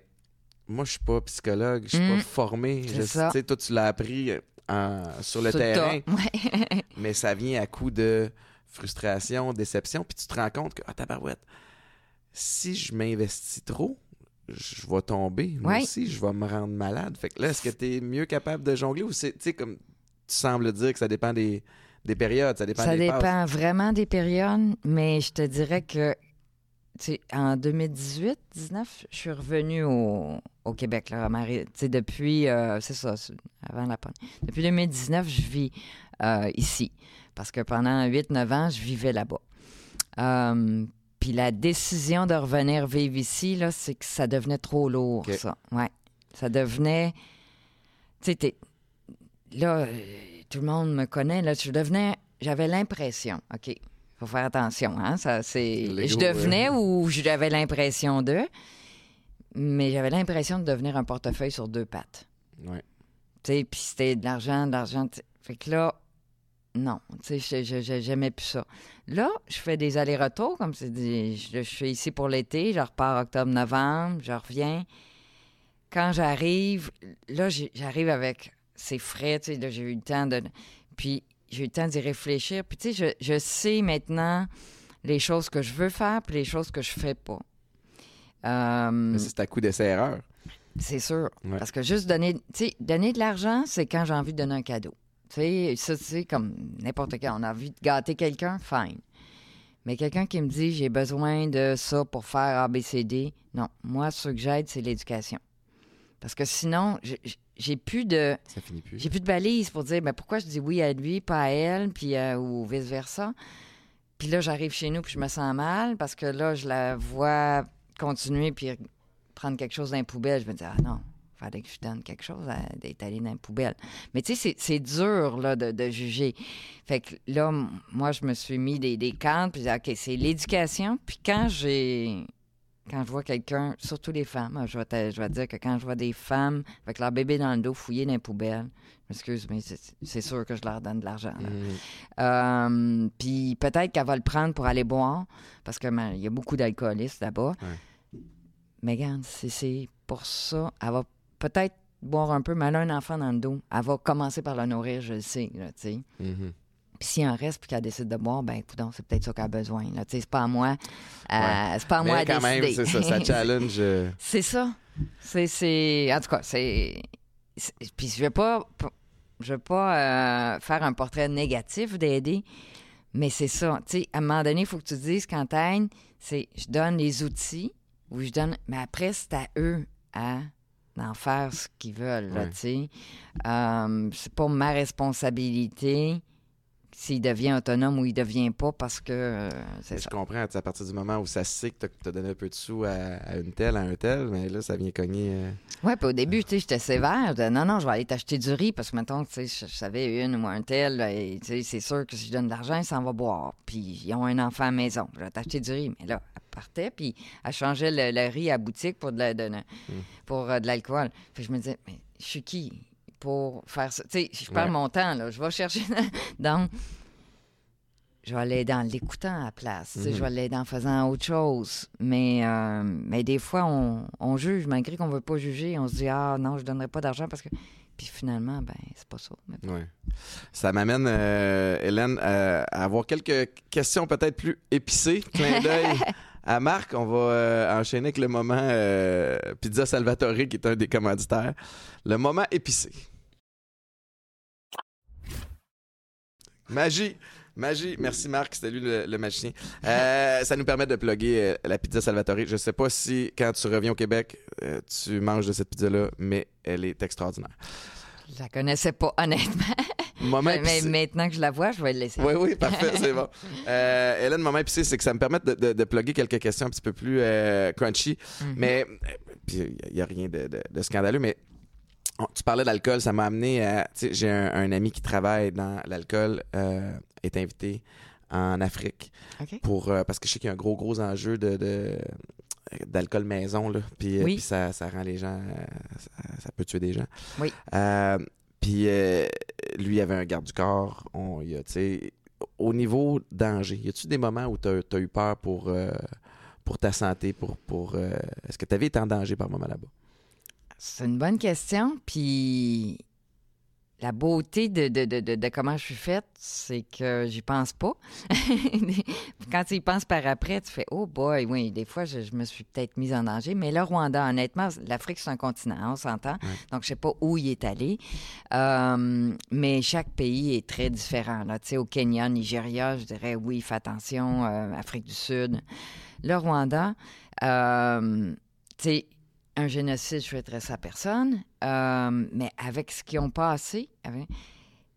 moi, je suis pas psychologue, je suis pas formé. C'est Je- ça. tu sais, Toi, tu l'as appris euh, en- sur le sur terrain. Ouais. [LAUGHS] mais ça vient à coup de frustration, déception, puis tu te rends compte que, ah, tabarouette, si je m'investis trop, je vais tomber. Moi Ouais. aussi, je vais me rendre malade. Fait que là, est-ce que tu es mieux capable de jongler ou c'est, tu sais, comme tu sembles dire que ça dépend des, des périodes, ça dépend Ça des dépend passes. vraiment des périodes, mais je te dirais que tu sais, en 2018, 19, je suis revenue au, au Québec. Là, à Marie- tu sais, depuis, euh, c'est ça, avant la pandémie. Depuis 2019, je vis euh, ici. Parce que pendant 8-9 ans, je vivais là-bas. Euh, Puis la décision de revenir vivre ici, là, c'est que ça devenait trop lourd, ça. Ouais. Ça devenait. Tu sais, là, tout le monde me connaît. Là, je devenais. J'avais l'impression, OK, faut faire attention, hein, ça, c'est... Je devenais ouais. ou j'avais l'impression de, mais j'avais l'impression de devenir un portefeuille sur deux pattes. Ouais. Tu sais, puis c'était de l'argent, de l'argent. tu sais. Fait que là, non, tu sais, j'aimais plus ça. Là, je fais des allers-retours, comme c'est dit, je, je suis ici pour l'été, je repars octobre-novembre, je reviens. Quand j'arrive, là, j'arrive avec ces frais, tu sais, là, j'ai eu le temps de... Puis j'ai eu le temps d'y réfléchir. Puis tu sais, je, je sais maintenant les choses que je veux faire, puis les choses que je fais pas. Euh, c'est à coup d'essai-erreur. c'est sûr. Ouais. Parce que juste donner, tu sais, donner de l'argent, c'est quand j'ai envie de donner un cadeau. Tu sais, ça, c'est comme n'importe quand. On a envie de gâter quelqu'un, fine. Mais quelqu'un qui me dit j'ai besoin de ça pour faire ABCD, non. Moi, ce que j'aide, c'est l'éducation. Parce que sinon, j'ai plus de Ça finit plus. j'ai plus de balise pour dire ben, pourquoi je dis oui à lui, pas à elle, puis euh, ou vice-versa. Puis là, j'arrive chez nous, puis je me sens mal parce que là, je la vois continuer, puis prendre quelque chose dans la poubelle. Je me dis, ah non, il fallait que je donne quelque chose à- d'être allé dans la poubelle. Mais tu sais, c'est- c'est dur là, de, de juger. Fait que là, moi, je me suis mis des, des cadres, puis OK, c'est l'éducation. Puis quand j'ai. Quand je vois quelqu'un, surtout les femmes, je vais, te, je vais te dire que quand je vois des femmes avec leur bébé dans le dos fouillé dans les poubelles, je m'excuse, mais c'est sûr que je leur donne de l'argent. Mhm. Euh, puis peut-être qu'elle va le prendre pour aller boire, parce qu'il y a beaucoup d'alcoolistes là-bas. Ouais. Mais regarde, c'est- c'est pour ça. Elle va peut-être boire un peu, mais elle a un enfant dans le dos. Elle va commencer par le nourrir, je le sais. Là, tu sais. Mhm. Puis s'il en reste puis qu'elle décide de boire, ben écoute, c'est peut-être ça qu'elle a besoin. C'est pas à moi. euh, Ouais. C'est pas à moi à Mais quand même, décider. c'est ça, ça [LAUGHS] challenge. euh, C'est ça. C'est, c'est... En tout cas, c'est... Puis je vais pas... Je vais pas euh, faire un portrait négatif d'aider, mais c'est ça. Tu sais, à un moment donné, il faut que tu te dises t'aides, c'est je donne les outils, ou je donne... Mais après, c'est à eux à d'en faire ce qu'ils veulent, là, Ouais. tu sais. Euh, c'est pas ma responsabilité s'il devient autonome ou il devient pas, parce que euh, c'est Je ça. comprends, à partir du moment où ça se sait que tu as donné un peu de sous à, à une telle, à un tel, mais là, ça vient cogner. euh, Oui, puis au début, tu sais, j'étais sévère. Je disais, non, non, je vais aller t'acheter du riz parce que, maintenant, tu sais, je, je savais une ou un tel, et, tu sais, c'est sûr que si je donne de l'argent, il s'en va boire. Puis ils ont un enfant à la maison. Je vais t'acheter du riz. Mais là, elle partait, puis elle changeait le, le riz à boutique pour de, la- de- pour, euh, de l'alcool. Puis je me disais, mais je suis qui? Pour faire ça? Tu sais, je perds Ouais. mon temps, là. Je vais chercher. [LAUGHS] Donc, je vais l'aider en l'écoutant à la place. Sais, Mhm. Je vais l'aider en faisant autre chose. Mais, euh, mais des fois, on, on juge, malgré qu'on ne veut pas juger. On se dit, ah non, je ne donnerai pas d'argent parce que. Puis finalement, ben, c'est pas ça. Ouais. Ça m'amène, euh, Hélène, euh, à avoir quelques questions peut-être plus épicées. Clin [LAUGHS] d'œil à Marc. On va euh, enchaîner avec le moment euh, Pizza Salvatore, qui est un des commanditaires. Le moment épicé. Magie. Magie. Merci Marc, c'était lui le, le magicien. Euh, ça nous permet de plugger euh, la pizza Salvatore. Je sais pas si quand tu reviens au Québec, euh, tu manges de cette pizza-là, mais elle est extraordinaire. Je la connaissais pas, honnêtement. moment Mais maintenant que je la vois, je vais le laisser. Oui, oui, parfait, c'est bon. [LAUGHS] Euh, Hélène, moment épicé, c'est que ça me permet de, de, de plugger quelques questions un petit peu plus euh, crunchy. Mhm. Mais, puis il n'y a rien de, de- de scandaleux, mais on- tu parlais d'alcool, ça m'a amené à. J'ai un, un ami qui travaille dans l'alcool, euh, est invité en Afrique pour. euh, parce que je sais qu'il y a un gros, gros enjeu de. de- d'alcool maison là puis, euh, Oui. puis ça, ça rend les gens euh, ça, ça peut tuer des gens Oui. Euh, puis euh, lui il avait un garde du corps on il a au niveau danger y a-tu des moments où tu as, eu peur pour euh, pour ta santé pour pour euh, est-ce que tu avais été en danger par moment là-bas? C'est une bonne question. Puis la beauté de, de, de, de- comment je suis faite, c'est que j'y pense pas. [LAUGHS] Quand tu y penses par après, tu fais Oh boy, oui, des fois, je, je me suis peut-être mise en danger. Mais le Rwanda, honnêtement, l'Afrique, c'est un continent, on s'entend. Donc, je sais pas où il est allé. Euh, mais chaque pays est très différent. Là. Tu sais, au Kenya, Nigeria, je dirais oui, fais attention. euh, Afrique du Sud. Le Rwanda, euh, tu sais, un génocide, je souhaiterais ça à personne. Euh, mais avec ce qu'ils ont passé,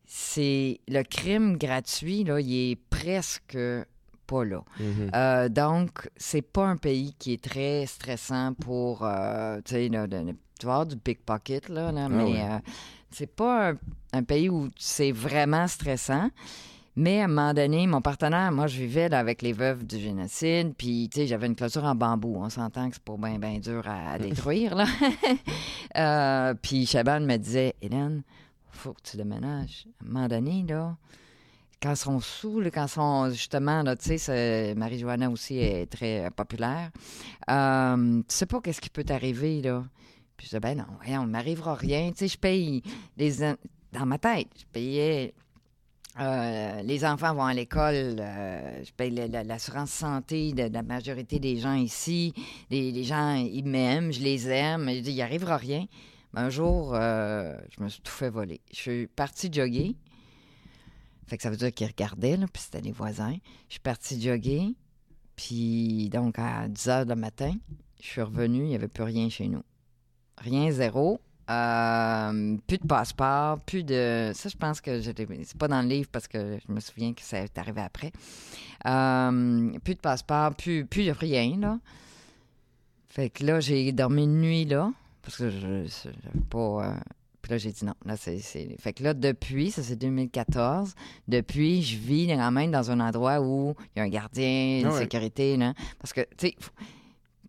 c'est le crime gratuit, là, il est presque pas là. Euh, donc, c'est pas un pays qui est très stressant pour, euh, tu sais, là, de- de- tu vas avoir du pickpocket, là, là, mais ouais. c'est pas un, un pays où c'est vraiment stressant. Mais à un moment donné, mon partenaire, moi, je vivais là, avec les veuves du génocide, puis, tu sais, j'avais une clôture en bambou. On s'entend que c'est pas bien, bien dur à, à [LAUGHS] détruire, là. [LAUGHS] Euh, puis Chaban me disait, Hélène, faut que tu déménages. À un moment donné, là, quand ils sont sous, là, quand ils sont justement, là, tu sais, Marie-Joanna aussi est très euh, populaire, euh, tu sais pas qu'est-ce qui peut t'arriver, là. Puis je disais, ben non, voyons, il m'arrivera rien. Tu sais, je paye les... Dans ma tête, je payais... euh, les enfants vont à l'école, euh, je paye la- la- l'assurance santé de, la majorité des gens ici. Les, gens, ils m'aiment, je les aime. Je dis, il n'y arrivera rien. Mais un jour, euh, je me suis tout fait voler. Je suis partie jogger. Fait que ça veut dire qu'ils regardaient, puis c'était les voisins. Je suis partie jogger. Puis donc, à 10 heures le matin, je suis revenue, il n'y avait plus rien chez nous. Rien, zéro. Euh, plus de passeport, plus de. Ça, je pense que je c'est pas dans le livre parce que je me souviens que ça est arrivé après. Euh, plus de passeport, plus, plus de rien, là. Fait que là, j'ai dormi une nuit là, parce que je n'avais pas. euh, Puis là, j'ai dit non. Là, c'est, Fait que là, depuis, ça c'est 2014, depuis, je vis quand même dans un endroit où il y a un gardien, une Ah ouais. sécurité, là. Parce que, tu sais. faut-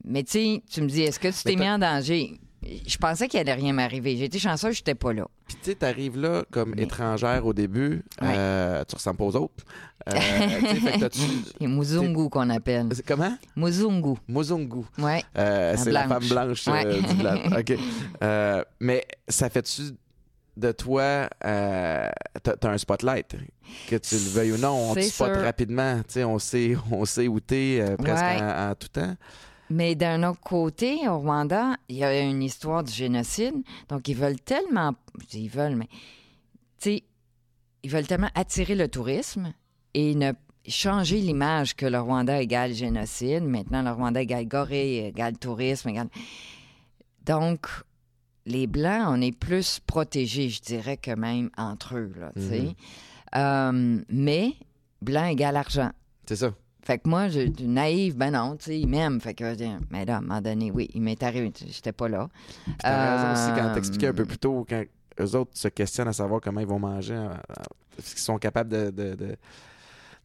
Mais tu sais, tu me dis, est-ce que tu t'es mis en danger? Je pensais qu'il allait rien m'arriver. J'ai été chanceuse, j'étais pas là. Puis tu sais, t'arrives là comme Mais- étrangère au début, Ouais. euh, tu ressembles pas aux autres. Euh, [LAUGHS] fait que C'est Muzungu qu'on appelle. c'est- Comment? Muzungu. Mozungu. Ouais. Euh, c'est la femme blanche euh, Ouais. du blanc. [LAUGHS] OK. Euh, mais ça fait-tu de toi, euh, t'as un spotlight, que tu le veuilles ou non, on te spot sûr. rapidement, on sait, on sait où t'es euh, presque Ouais. en, en tout temps. Mais d'un autre côté, au Rwanda, il y a une histoire du génocide. Donc, ils veulent tellement. Ils veulent, mais. Tu sais, ils veulent tellement attirer le tourisme et ne changer l'image que le Rwanda égale génocide. Maintenant, le Rwanda égale gorée, égale tourisme, égale. Donc, les Blancs, on est plus protégés, je dirais, que même entre eux, là, tu sais. Mhm. Euh, mais, blanc égale argent. C'est ça. Fait que moi, je suis naïve, ben non, tu sais, il m'aime. Fait que, je dis, mais là, à un moment donné, oui, il m'est arrivé, j'étais pas là. T'as raison aussi quand Euh, t'expliquais un peu plus tôt, quand eux autres se questionnent à savoir comment ils vont manger, euh, euh, est-ce qu'ils sont capables de, de, de-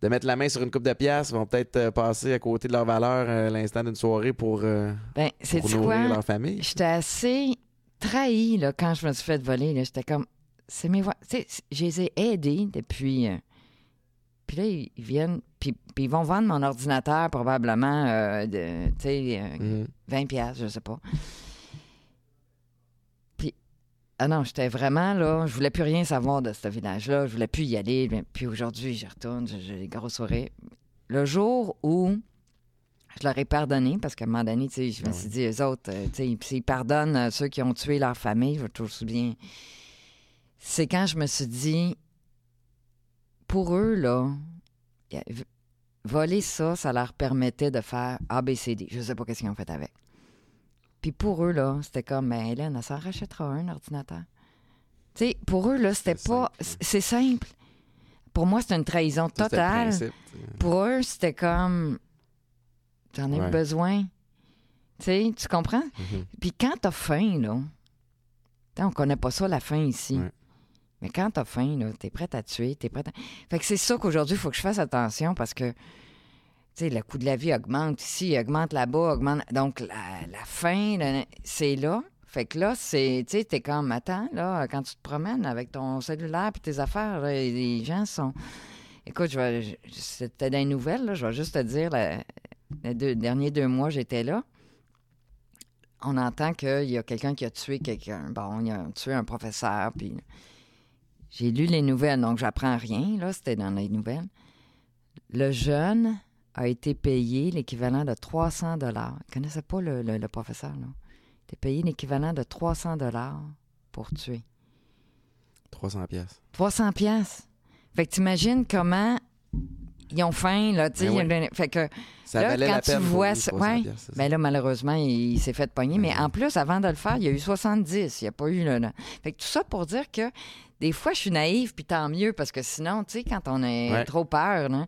de mettre la main sur une coupe de pièces, vont peut-être passer à côté de leur valeur euh, à l'instant d'une soirée pour, euh, Ben, pour nourrir quoi? leur famille? J'étais assez trahie, là, quand je me suis fait voler. J'étais comme, c'est mes voix. Je les ai aidés depuis. Puis là, ils ils viennent, puis, puis ils vont vendre mon ordinateur probablement, euh, de, tu sais, euh, Mhm. 20 je sais pas. Puis ah non, j'étais vraiment là, je voulais plus rien savoir de ce village-là, je voulais plus y aller. mais- Puis aujourd'hui, j'y retourne, j'ai des gros sourires. Le jour où je leur ai pardonné, parce qu'à un moment donné, tu sais, je me Ah suis dit, eux autres, euh, tu sais, s'ils pardonnent ceux qui ont tué leur famille, je me toujours souviens. C'est quand je me suis dit, pour eux, là, voler ça, ça leur permettait de faire ABCD. Je sais pas qu'est-ce qu'ils ont fait avec. Puis pour eux, là, c'était comme, ben Hélène, elle s'en rachètera un ordinateur. Tu sais, pour eux, là, c'était pas. simple. C'est simple. Pour moi, c'est une trahison totale. principe. Pour eux, c'était comme. J'en ai Ouais. besoin. Tu sais, tu comprends? Mhm. Puis quand t'as faim, là. on connaît pas ça, la faim ici. Ouais. Mais quand t'as faim, là, t'es prête à tuer, t'es prête à... Fait que c'est ça qu'aujourd'hui, il faut que je fasse attention parce que, tu sais, le coût de la vie augmente ici, augmente là-bas, augmente... Donc, la, faim, c'est là. Fait que là, c'est, tu sais, t'es comme, attends, là, quand tu te promènes avec ton cellulaire puis tes affaires, les gens sont... Écoute, je vais, c'était les nouvelles, là, je vais juste te dire, les deux, derniers deux mois, j'étais là. On entend qu'il y a quelqu'un qui a tué quelqu'un. Bon, il a tué un professeur, puis j'ai lu les nouvelles, donc j'apprends rien, là, c'était dans les nouvelles. Le jeune a été payé l'équivalent de 300 dollars. Il connaissait pas le, le- le professeur, là. Il était payé l'équivalent de 300 dollars pour tuer. 300 pièces. 300 pièces. Fait que t'imagines comment ils ont faim, là, tu sais. Ben oui. il y a- Fait que, Ça Là, valait quand la tu peine. pour vois ça- 300 ouais, ben là, malheureusement, il, il s'est fait pogner. Mais Mhm. en plus, avant de le faire, il y a eu 70. Il n'y a pas eu le. le- Fait que tout ça pour dire que des fois, je suis naïve, puis tant mieux, parce que sinon, tu sais, quand on a Ouais. trop peur, là,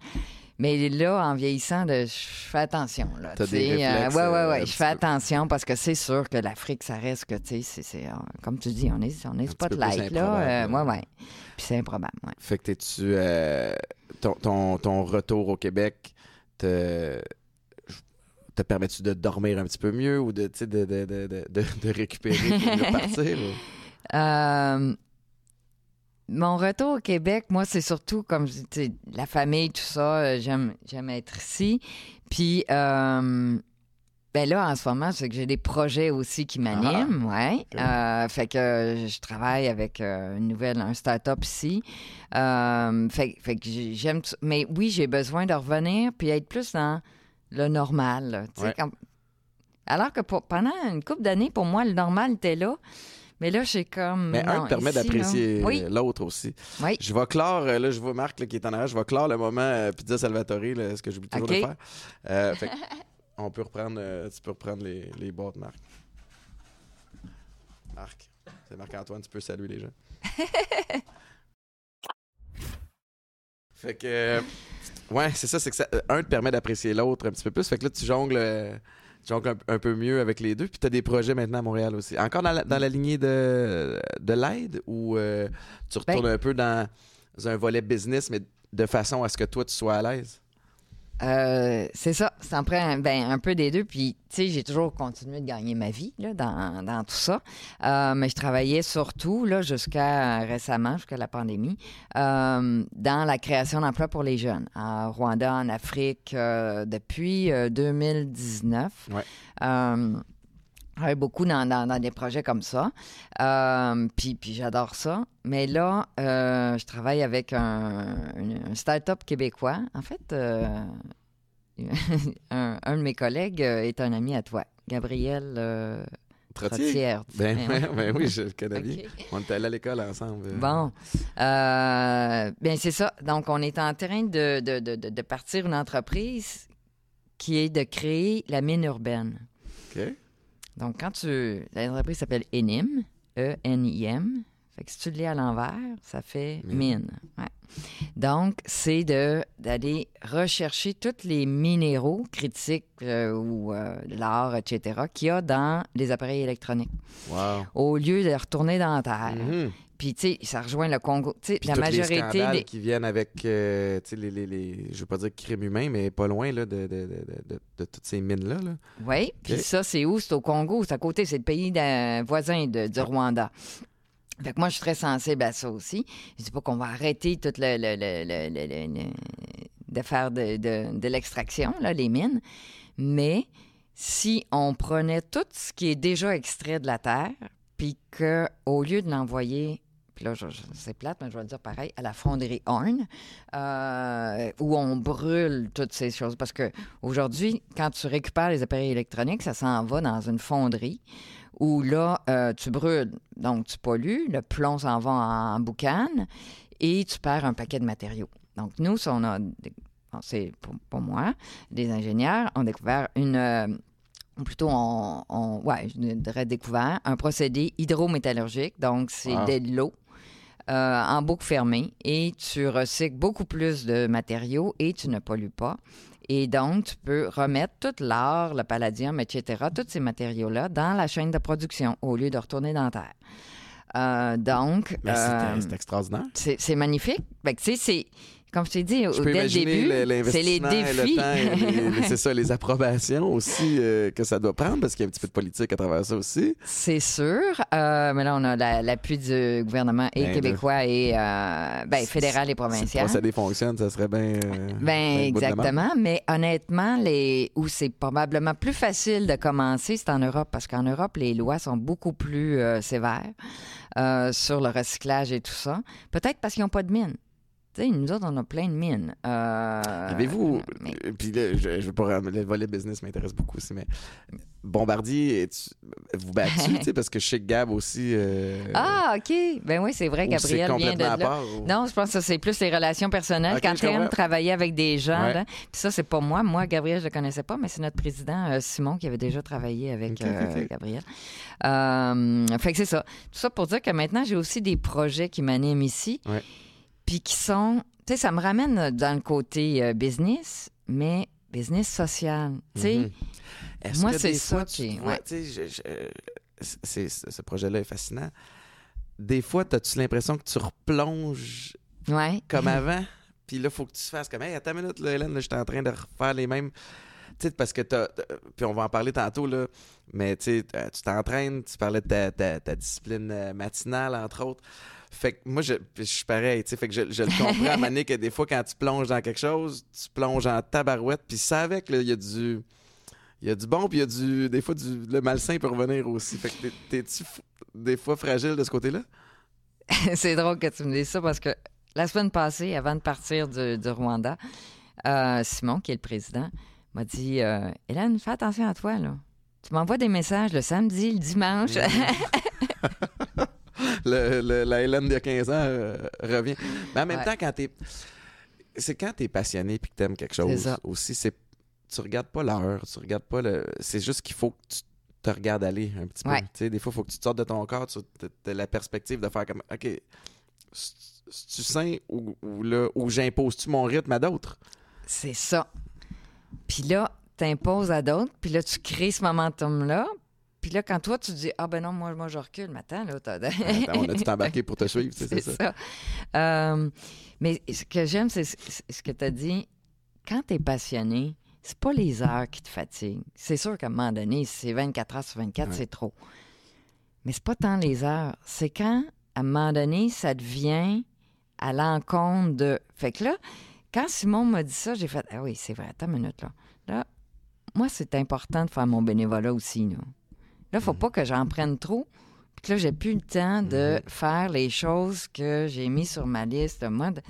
mais là, en vieillissant, je fais attention. Là, T'as des réflexes, ouais, ouais, euh, ouais. petit Je fais attention parce que c'est sûr que l'Afrique, ça reste que, tu sais, c'est- euh, comme tu dis, on est, on est spotlight, là. euh, ouais, ouais. Puis c'est improbable, ouais. Fait que t'es-tu. euh, ton, ton, ton retour au Québec te. Te permets-tu de dormir un petit peu mieux ou de, de, de, de, de, récupérer [LAUGHS] pour ou- Euh, mon retour au Québec, moi, c'est surtout comme la famille, tout ça. euh, J'aime, j'aime être ici. Puis, euh, ben là, en ce moment, c'est que j'ai des projets aussi qui m'animent. ouais. ok. Euh, fait que je travaille avec euh, une nouvelle, un start-up ici. Euh, fait, fait que j'ai- j'aime. Mais oui, j'ai besoin de revenir puis être plus dans le normal. là, Ouais. quand- Alors que pour- pendant une couple d'années, pour moi, le normal était là. Mais là, j'ai comme. Mais un non, te permet d'apprécier Oui, l'autre aussi. oui. Je vais clore, euh, là, je vois Marc là, qui est en arrière, je vais clore le moment euh, Pizza Salvatore, là, ce que j'oublie toujours de faire. Euh, [LAUGHS] fait on peut reprendre, euh, tu peux reprendre les, les boîtes, Marc. Marc, c'est Marc-Antoine, tu peux saluer les gens. [LAUGHS] fait que, euh, ouais, c'est ça, c'est que ça, euh, un te permet d'apprécier l'autre un petit peu plus. Fait que là, tu jongles, jongles un, un peu mieux avec les deux. Puis tu as des projets maintenant à Montréal aussi. Encore dans la, dans la lignée de, de l'aide ou euh, tu Ben retournes un peu dans un volet business, mais de façon à ce que toi, tu sois à l'aise? Euh, c'est ça. Ça en prend un, ben, un peu des deux. Puis, tu sais, j'ai toujours continué de gagner ma vie là, dans, dans tout ça. Euh, mais je travaillais surtout, là, jusqu'à récemment, jusqu'à la pandémie, euh, dans la création d'emplois pour les jeunes. En Rwanda, en Afrique, euh, depuis euh, 2019. Ouais. Travaille beaucoup dans, dans- dans des projets comme ça. Euh, puis puis j'adore ça. Mais là, euh, je travaille avec un, start-up québécois. En fait, euh, [LAUGHS] un, un de mes collègues est un ami à toi, Gabriel Trottier? Ben, Ben ben oui, je le connais bien. [LAUGHS] OK. On était allés à l'école ensemble. Bon. Euh, bien, c'est ça. Donc, on est en train de, de, de, de- de partir une entreprise qui est de créer la mine urbaine. OK. Donc, quand tu. L'entreprise s'appelle ENIM, E-N-I-M. Fait que si tu le lis à l'envers, ça fait Mine. Ouais. Donc, c'est d'aller rechercher tous les minéraux critiques euh, ou euh, l'or, etc., qu'il y a dans les appareils électroniques. Wow. Au lieu de retourner dans la terre. Mhm. Puis, tu sais, ça rejoint le Congo. Tu sais, la les majorité scandales des. qui viennent avec, euh, tu sais, les, les, les- je veux pas dire crimes humains, mais pas loin là, de, de, de, de, toutes ces mines-là. Là. Oui, puis ça, c'est où? C'est au Congo, c'est à côté, c'est le pays voisin du Rwanda. Fait que moi, je suis très sensible à ça aussi. Je dis pas qu'on va arrêter tout le, le- le- le- de faire de, de- de l'extraction, là, les mines, mais si on prenait tout ce qui est déjà extrait de la terre, puis qu'au lieu de l'envoyer puis là, c'est plate, mais je vais le dire pareil, à la fonderie Horn, euh, où on brûle toutes ces choses. Parce que aujourd'hui, quand tu récupères les appareils électroniques, ça s'en va dans une fonderie où là, euh, tu brûles. Donc, tu pollues, le plomb s'en va en, en boucan et tu perds un paquet de matériaux. Donc, nous, si on a, bon, c'est pour, pour moi, des ingénieurs ont découvert une. euh, ou plutôt, on, on- ouais, je dirais découvert un procédé hydrométallurgique. Donc, c'est de l'eau euh, en boucle fermée et tu recycles beaucoup plus de matériaux et tu ne pollues pas. Et donc, tu peux remettre tout l'or, le palladium, etc., tous ces matériaux-là dans la chaîne de production au lieu de retourner dans la terre. Euh, donc, euh, c'est extraordinaire. c'est magnifique. C'est, comme je t'ai dit, Je dès le début, c'est les défis. Le c'est ça, les [LAUGHS] approbations aussi euh, que ça doit prendre parce qu'il y a un petit peu de politique à travers ça aussi. C'est sûr. Euh, mais là, on a la- l'appui du gouvernement et Ben, québécois et euh, ben, fédéral et Si provincial. procédé fonctionne, ça serait bien. Ben, marde. exactement. Mais honnêtement, les où c'est probablement plus facile de commencer, c'est en Europe, parce qu'en Europe, les lois sont beaucoup plus sévères sur le recyclage et tout ça. Peut-être parce qu'ils n'ont pas de mines. Sais, nous autres, on a plein de mines. Euh, Avez-vous. mais- euh, Puis là, je, je ram- Le volet business m'intéresse beaucoup aussi, mais Bombardier, vous battu, [LAUGHS] parce que que Gab aussi. euh, Ah, OK. Ben oui, c'est vrai, Gabriel vient de là. part, ou- Non, je pense que c'est plus les relations personnelles. Ok, Quand tu aimes travailler avec des gens, Ouais. là, puis ça, c'est pas moi. Moi, Gabriel, je le connaissais pas, mais c'est notre président, euh, Simon, qui avait déjà travaillé avec Ok, ok, euh, ok. Gabriel. Euh, fait que c'est ça. Tout ça pour dire que maintenant, j'ai aussi des projets qui m'animent ici, Ouais. Puis qui sont... Tu sais, ça me ramène dans le côté euh, business, mais business social. Tu sais, Mhm. Est-ce Moi, c'est des ça qui- ouais. ce projet-là est fascinant. Des fois, as-tu l'impression que tu replonges ouais. comme [LAUGHS] avant? Puis là, il faut que tu fasses comme, hey, attends une minute, là, Hélène, là, je suis en train de refaire les mêmes. Tu sais, parce que t'as. Puis on va en parler tantôt, là. Mais tu sais, euh, tu t'entraînes, tu parlais de ta, ta- ta discipline euh, matinale, entre autres. Fait que moi, je, je suis pareil, tu sais. Fait que je, je le comprends [LAUGHS] à Mané que des fois, quand tu plonges dans quelque chose, tu plonges en tabarouette. Puis ça avec, là, il y a du. Il y a du bon, puis il y a du. Des fois, du, le malsain peut revenir aussi. Fait que t'es- t'es-tu des fois fragile de ce côté-là? [LAUGHS] c'est drôle que tu me dises ça parce que la semaine passée, avant de partir du, du Rwanda, euh, Simon, qui est le président, m'a dit euh, Hélène, fais attention à toi, là. Tu m'envoies des messages le samedi, le dimanche. [LAUGHS] [LAUGHS] le, le- la Hélène a 15 ans euh, revient. Mais en même Ouais. temps, quand t'es. C'est quand t'es passionné puis que t'aimes quelque chose ça. aussi, c'est. Tu regardes pas l'heure, tu regardes pas le. C'est juste qu'il faut que tu te regardes aller un petit peu. Ouais. Des fois, il faut que tu te sortes de ton corps, tu as la perspective de faire comme OK, tu sain ou, ou j'impose-tu mon rythme à d'autres? c'est ça. Puis là, t'imposes à d'autres, puis là, tu crées ce momentum-là. Puis là, quand toi, tu dis Ah ben non, moi, moi je recule, mais attends, là, t'as... Attends, on a tout embarqué pour te suivre, [LAUGHS] c'est ça. ça. Euh, mais ce que j'aime, c'est c'est ce que tu as dit. Quand tu es passionné, c'est pas les heures qui te fatiguent. C'est sûr qu'à un moment donné, si c'est 24 heures sur 24, Ouais. c'est trop. Mais c'est pas tant les heures. C'est quand, à un moment donné, ça devient à l'encontre de. Fait que là, quand Simon m'a dit ça, j'ai fait Ah oui, c'est vrai, attends une minute là. Là, moi, c'est important de faire mon bénévolat aussi. Là, là faut pas que j'en prenne trop. Puis là, j'ai plus le temps de faire les choses que j'ai mis sur ma liste. Moi, de-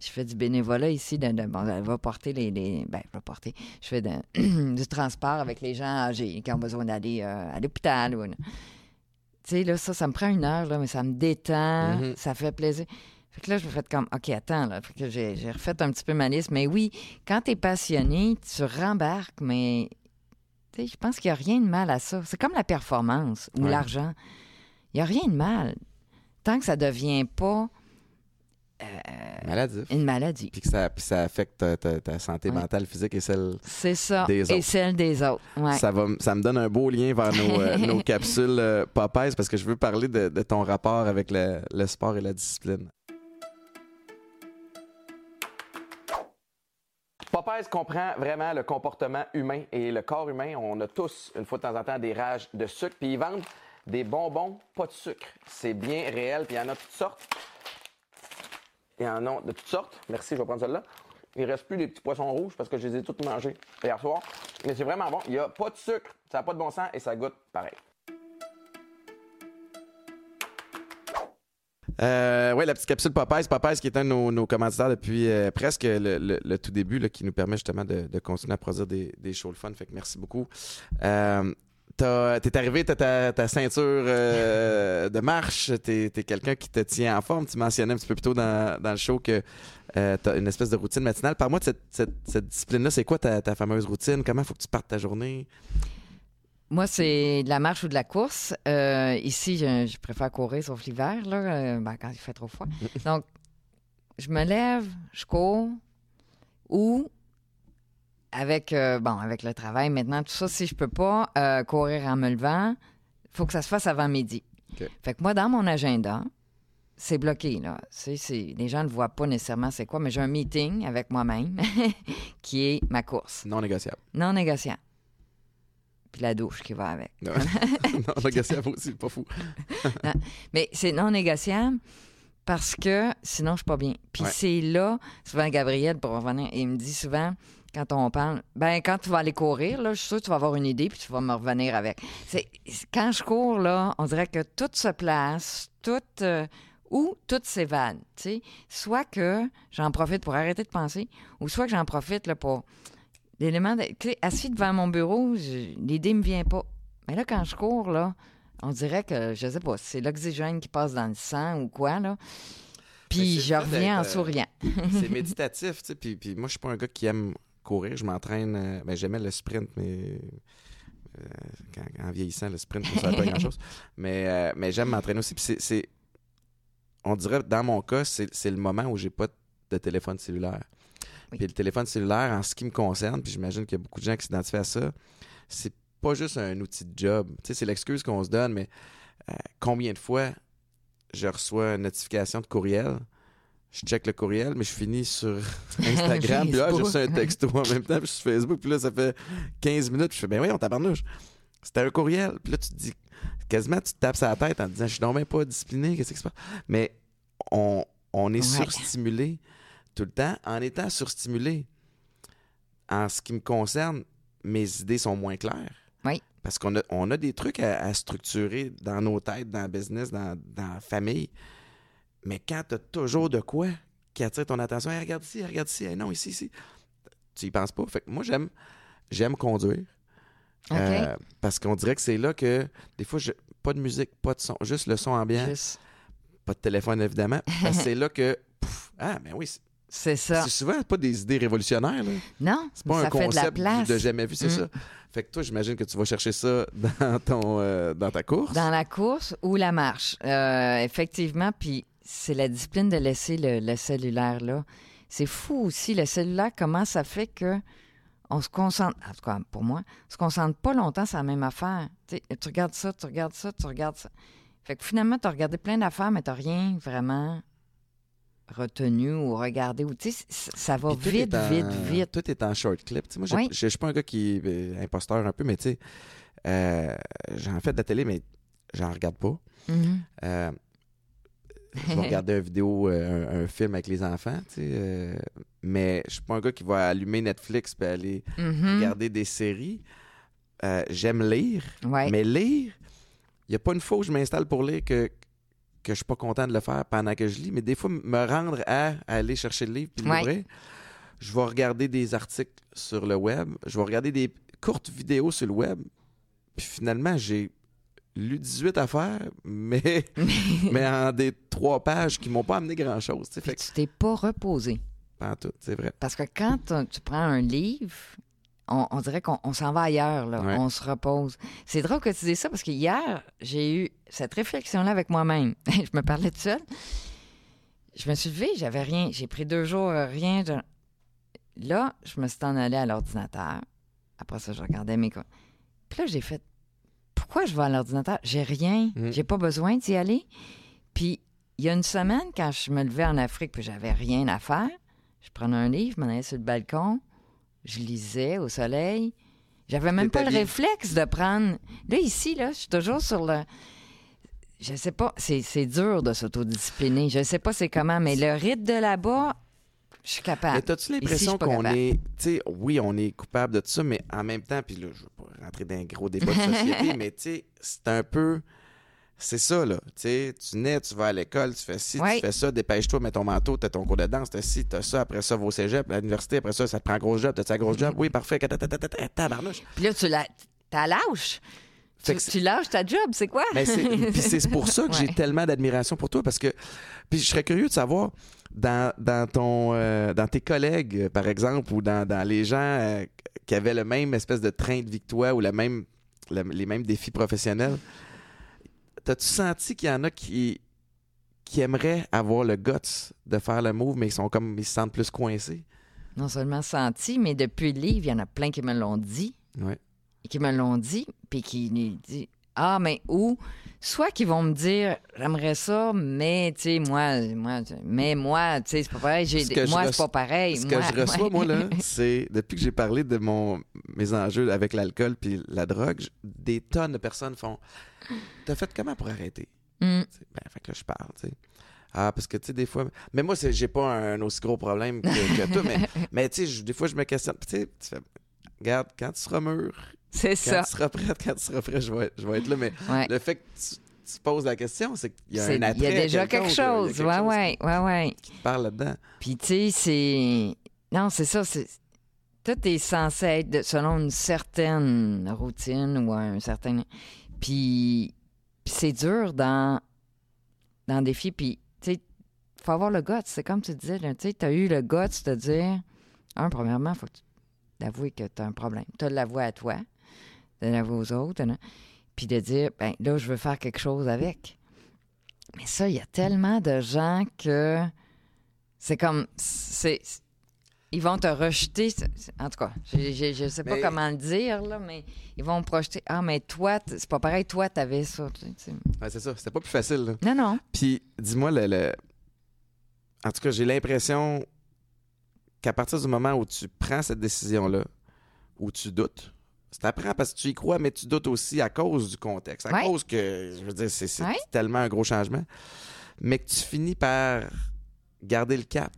je fais du bénévolat ici. De, de- bon, je vais porter les. les- ben, je vais porter. Je fais de- [CLEARS THROAT] du transport avec les gens âgés qui ont besoin d'aller euh, à l'hôpital. ou- Tu sais, là, ça, ça me prend une heure, là, mais ça me détend, Mhm. ça fait plaisir. Fait que là, je me fais comme, OK, attends, là. Fait que j'ai j'ai refait un petit peu ma liste. Mais oui, quand tu es passionné, tu rembarques, mais je pense qu'il n'y a rien de mal à ça. C'est comme la performance ou Ouais. l'argent. Il n'y a rien de mal. Tant que ça ne devient pas Maladif. une maladie. Puis que ça, puis ça affecte ta, ta- ta santé Ouais. mentale, physique et celle C'est ça. Des Et autres. celle des autres. Ouais. Ça, va, m- ça me donne un beau lien vers nos, euh, [LAUGHS] nos capsules euh, Popeyes parce que je veux parler de, de ton rapport avec le, le sport et la discipline. Popeyes comprend vraiment le comportement humain et le corps humain. On a tous, une fois de temps en temps, des rages de sucre. Puis ils vendent des bonbons pas de sucre. C'est bien réel. Puis il y en a toutes sortes. Il y en a de toutes sortes. Merci, je vais prendre celle-là. Il reste plus des petits poissons rouges parce que je les ai tous mangés hier soir. Mais c'est vraiment bon. Il n'y a pas de sucre. Ça n'a pas de bon sens et ça goûte pareil. Euh, oui, la petite capsule Popeyes. Popeyes qui est un de nos, nos commanditaires depuis euh, presque le, tout début, là, qui nous permet justement de, continuer à produire des, des shows le fun. Fait que merci beaucoup. Euh, T'es arrivé, t'as ta, ta ceinture euh, de marche, t'es es, quelqu'un qui te tient en forme. Tu mentionnais un petit peu plus tôt dans, dans le show que euh, t'as une espèce de routine matinale. Parle-moi de cette, cette- cette discipline-là. C'est quoi ta, ta fameuse routine? Comment faut que tu partes ta journée? Moi, c'est de la marche ou de la course. Euh, ici, je, je préfère courir, sauf l'hiver, là, euh, ben, quand il fait trop froid. [LAUGHS] Donc, je me lève, je cours, ou avec, euh, bon, avec le travail maintenant, tout ça, si je peux pas courir en me levant, il faut que ça se fasse avant midi. Fait que moi, dans mon agenda, c'est bloqué, là. C'est, c'est- les gens ne voient pas nécessairement c'est quoi, mais j'ai un meeting avec moi-même [LAUGHS] qui est ma course. Non négociable. Non négociable. Puis la douche qui va avec. non [LAUGHS] non négociable aussi, pas fou. [LAUGHS] Mais c'est non négociable parce que sinon, je suis pas bien. Puis Ouais. c'est là, souvent Gabriel, pour revenir, il me dit souvent, quand on parle, ben quand tu vas aller courir, là, je suis sûre que tu vas avoir une idée puis tu vas me revenir avec. C'est, quand je cours, là, on dirait que tout se place, tout... euh, ou tout s'évade, tu sais. Soit que j'en profite pour arrêter de penser, ou soit que j'en profite là, pour l'élément de... sais, assis devant mon bureau, l'idée me vient pas. Mais là, quand je cours, là, on dirait que, je sais pas, c'est l'oxygène qui passe dans le sang ou quoi, là. Puis c'est je reviens en euh, souriant. [LAUGHS] c'est [LAUGHS] méditatif, tu sais. Puis, puis moi, je suis pas un gars qui aime courir. Je m'entraîne. euh, ben, j'aimais le sprint, mais. euh, quand- en vieillissant, le sprint, ça ne sert pas grand-chose. [LAUGHS] Mais, euh, mais j'aime m'entraîner aussi. Puis c'est- c'est. On dirait, dans mon cas, c'est c'est le moment où j'ai pas de téléphone cellulaire. Oui. Puis le téléphone cellulaire, en ce qui me concerne, puis j'imagine qu'il y a beaucoup de gens qui s'identifient à ça, c'est pas juste un outil de job. Tu sais, c'est l'excuse qu'on se donne, mais euh, combien de fois je reçois une notification de courriel, je check le courriel, mais je finis sur [LAUGHS] Instagram, puis là, j'ai reçu un texto en même temps, puis je suis sur Facebook, puis là, ça fait 15 minutes, puis je fais, ben oui, on tabarnouche. C'était un courriel, puis là, tu te dis, quasiment, tu te tapes la tête en te disant, je suis donc même pas discipliné, qu'est-ce qui se passe? Mais on, on est Ouais. surstimulé tout le temps. En étant surstimulé, en ce qui me concerne, mes idées sont moins claires. Oui. Parce qu'on a, on a des trucs à, à structurer dans nos têtes, dans le business, dans, dans la famille. Mais quand tu as toujours de quoi qui attire ton attention, Hey, regarde ici, regarde ici, Hey, non, ici, ici, tu y penses pas? Fait que moi, j'aime, j'aime conduire. Euh, parce qu'on dirait que c'est là que, des fois, je- pas de musique, pas de son, juste le son ambiant, Juste- pas de téléphone, évidemment. [LAUGHS] Parce que c'est là que, ah, mais oui, c'est, ça. c'est souvent pas des idées révolutionnaires, là. Non, C'est pas ça un fait de la concept place. de jamais vu, c'est Mm. ça. Fait que toi, j'imagine que tu vas chercher ça dans, ton, euh, dans ta course. Dans la course ou la marche. Euh, effectivement, puis c'est la discipline de laisser le, le cellulaire là. C'est fou aussi, le cellulaire, comment ça fait que on se concentre, en tout cas pour moi, on se concentre pas longtemps sur la même affaire. Tu regardes ça, tu regardes ça, tu regardes ça. Fait que finalement, tu as regardé plein d'affaires, mais tu rien vraiment retenu ou regardé. Ou, tu sais, c- ça va vite, en- vite, vite. Tout est en short clip. Tu sais, moi, Oui. je je suis pas un gars qui est euh, imposteur un peu, mais tu sais, euh, j'en fais de la télé, mais j'en regarde pas. Mhm. Euh, je vais regarder une vidéo, euh, un, un film avec les enfants, tu sais, mais je suis pas un gars qui va allumer Netflix et aller Mhm. regarder des séries. J'aime lire, Ouais. mais lire, il n'y a pas une fois où je m'installe pour lire que, que je suis pas content de le faire pendant que je lis, mais des fois, me rendre à, à aller chercher le livre puis Ouais. l'ouvrir, je vais regarder des articles sur le web, je vais regarder des courtes vidéos sur le web, puis finalement, j'ai lu 18 affaires, [LAUGHS] mais, [LAUGHS] mais en des trois pages qui m'ont pas amené grand-chose. Fait que, tu t'es pas reposé. pas en tout, c'est vrai. Parce que quand tu prends un livre, on, on dirait qu'on on s'en va ailleurs, là. Ouais. on se repose. C'est drôle que tu dises ça parce que hier, j'ai eu cette réflexion-là avec moi-même. [LAUGHS] je me parlais toute seule. Je me suis levée, j'avais rien. J'ai pris deux jours, euh, rien. de- Là, je me suis en allée à l'ordinateur. Après ça, je regardais mes... Puis là, j'ai fait, pourquoi je vais à l'ordinateur? J'ai rien. Mm. J'ai pas besoin d'y aller. Puis, il y a une semaine, quand je me levais en Afrique puis j'avais rien à faire, je prenais un livre, je m'en allais sur le balcon, je lisais au soleil. J'avais même pas le réflexe de prendre. Là, ici, là, je suis toujours sur le. Je sais pas, c'est c'est dur de s'autodiscipliner. Je sais pas c'est comment, mais le rythme de là-bas, je suis capable. Mais t'as-tu l'impression qu'on est. Tu sais, oui, on est coupable de tout ça, mais en même temps, puis là, je veux pas rentrer dans un gros débat de société, [LAUGHS] mais tu sais, c'est un peu. C'est ça, là. Tu sais, tu nais, tu vas à l'école, tu fais ci, Ouais. tu fais ça, dépêche-toi, mets ton manteau, t'as ton cours de danse, t'as ci, t'as ça, après ça, va au cégep, à l'université, après ça, ça te prend un gros job, t'as un gros job, oui, parfait, tabarnouche. Puis là, tu la, t'as lâches. Fait Tu, lâches ta job, c'est quoi? Mais c'est, puis c'est [LAUGHS] pour ça que j'ai tellement d'admiration pour toi parce que puis je serais curieux de savoir dans, dans ton euh, dans tes collègues par exemple ou dans, dans les gens euh, qui avaient le même espèce de train de toi ou le même les mêmes défis professionnels. T'as-tu senti qu'il y en a qui, qui aimeraient avoir le guts de faire le move, mais ils sont comme ils se sentent plus coincés? Non seulement senti, mais depuis le livre, il y en a plein qui me l'ont dit. Ouais. Qui me l'ont dit, puis qui disent Ah, mais où? Soit qu'ils vont me dire J'aimerais ça, mais tu sais, moi, moi, mais moi, tu sais, c'est pas pareil. J'ai, Ce moi, c'est pas pareil. Ce Moi- que je reçois, moi, là, [LAUGHS] c'est depuis que j'ai parlé de mon, mes enjeux avec l'alcool puis la drogue, des tonnes de personnes font T'as fait comment pour arrêter? Mm. Ben, fait que là, je parle, tu sais. Ah, parce que, tu sais, des fois. Mais moi, c'est- j'ai pas un aussi gros problème que, que toi, mais, [LAUGHS] mais tu sais, des fois, je me questionne. Tu sais, tu fais, regarde, quand tu seras mûr, C'est quand ça. tu seras prête, quand tu seras prêt, je vais, je vais être là. Mais Ouais. le fait que tu, tu poses la question, c'est qu'il y a un attrait. il y a déjà quelque chose. quelque Ouais, chose ouais, ouais, ouais. qui te parle là-dedans. Puis, tu sais, c'est. Non, c'est ça. C'est... Tout est censé être de- selon une certaine routine ou un certain. Puis, puis c'est dur dans, dans des filles. Puis, tu sais, faut avoir le guts. C'est comme tu disais, tu sais, as eu le guts de dire. Un, premièrement, il faut d'avouer que tu as un problème. Tu as de l'avouer à toi, de l'avouer aux autres, hein. puis de dire, ben là, je veux faire quelque chose avec. Mais ça, il y a tellement de gens que c'est comme. c'est Ils vont te rejeter. En tout cas, je ne sais pas Mais- comment le dire, là, mais ils vont me projeter. Ah, mais toi, c'est pas pareil, toi, t'avais ça. Ouais, c'est ça. C'était pas plus facile, là. Non, non. Puis, dis-moi, le, le- en tout cas, j'ai l'impression qu'à partir du moment où tu prends cette décision-là, où tu doutes, tu t'apprends parce que tu y crois, mais tu doutes aussi à cause du contexte, à Ouais. cause que, je veux dire, c'est Ouais. tellement un gros changement, mais que tu finis par garder le cap,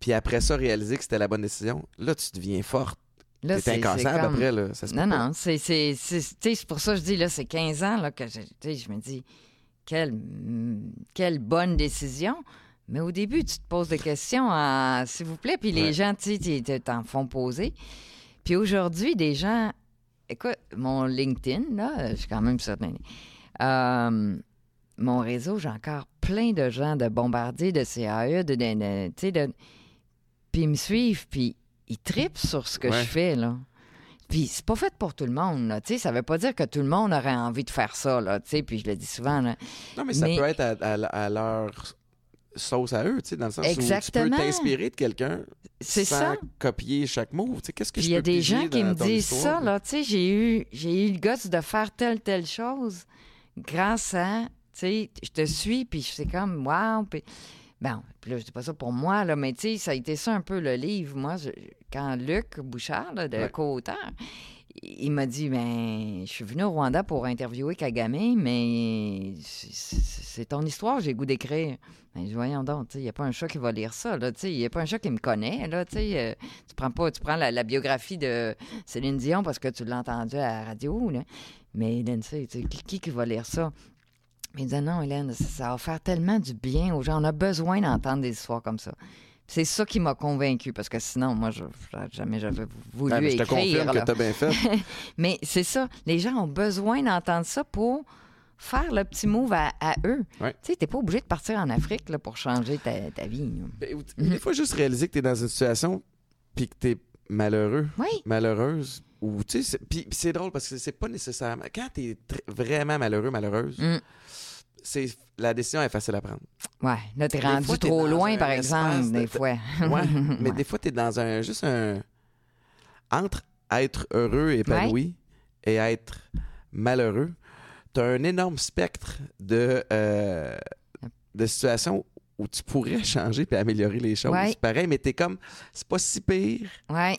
puis après ça, réaliser que c'était la bonne décision, là, tu deviens forte. C'est- incassable comme- après, là. Ça se Non, non, c'est pour ça que je dis, là, c'est 15 ans là, que je, je me dis, quelle, mm, quelle bonne décision. Mais au début, tu te poses des questions, s'il vous plaît, puis les Ouais. gens, tu t'en font poser. Puis aujourd'hui, des gens, écoute, mon LinkedIn, là, je suis quand même certaine. Euh, mon réseau, j'ai encore plein de gens de bombardiers, de CAE, de, de- de- puis ils me suivent, puis ils tripent sur ce que Ouais. je fais, là. Puis c'est pas fait pour tout le monde, là. Tu sais, ça veut pas dire que tout le monde aurait envie de faire ça, là. Tu sais, puis je le dis souvent, là. Non, mais ça peut être à, à- à leur sauce à eux, tu sais, dans le sens où tu peux t'inspirer de quelqu'un sans ça. copier chaque mot. Tu sais, qu'est-ce que il y a des gens qui me disent ça, là? Tu sais, j'ai eu, j'ai eu le gosse de faire telle, telle chose grâce à, tu sais, je te suis, puis c'est comme, wow. Puis, bon, puis là, je dis pas ça pour moi, là, mais tu sais, ça a été ça un peu le livre. Moi, je- quand Luc Bouchard, là, de Ouais. co-auteur, il m'a dit, ben, je suis venu au Rwanda pour interviewer Kagame, mais c'est- ton histoire, j'ai goût d'écrire. Ben, voyons donc, il n'y a pas un chat qui va lire ça, il n'y a pas un chat qui me connaît, là, euh, tu prends pas, tu prends la, biographie de Céline Dion parce que tu l'as entendue à la radio, là, mais Lindsay, qui, qui qui va lire ça? Il disait, non, Hélène, ça, ça va faire tellement du bien aux gens, on a besoin d'entendre des histoires comme ça. C'est ça qui m'a convaincu parce que sinon, moi, je, jamais j'avais voulu Ah, mais je te écrire. confirme que bien fait. [LAUGHS] Mais c'est ça, les gens ont besoin d'entendre ça pour faire le petit move à, à eux. Ouais. Tu sais, t'es pas obligé de partir en Afrique là, pour changer ta, ta vie. Ben, ou Des fois, juste réaliser que t'es dans une situation puis que t'es malheureux, Oui, malheureuse. Ou, tu sais, c'est- puis c'est drôle parce que c'est pas nécessairement... Quand t'es tr- vraiment malheureux, malheureuse, Mm. C'est la décision est facile à prendre. ouais. Là, t'es rendu fois, trop loin, par exemple, de- des fois. [LAUGHS] Ouais, mais Ouais. des fois, t'es dans un... Juste un... Entre être heureux et épanoui et être malheureux, t'as un énorme spectre de, euh, de situations où tu pourrais [LAUGHS] changer puis améliorer les choses. Ouais. Pareil, mais t'es comme... C'est pas si pire. Ouais.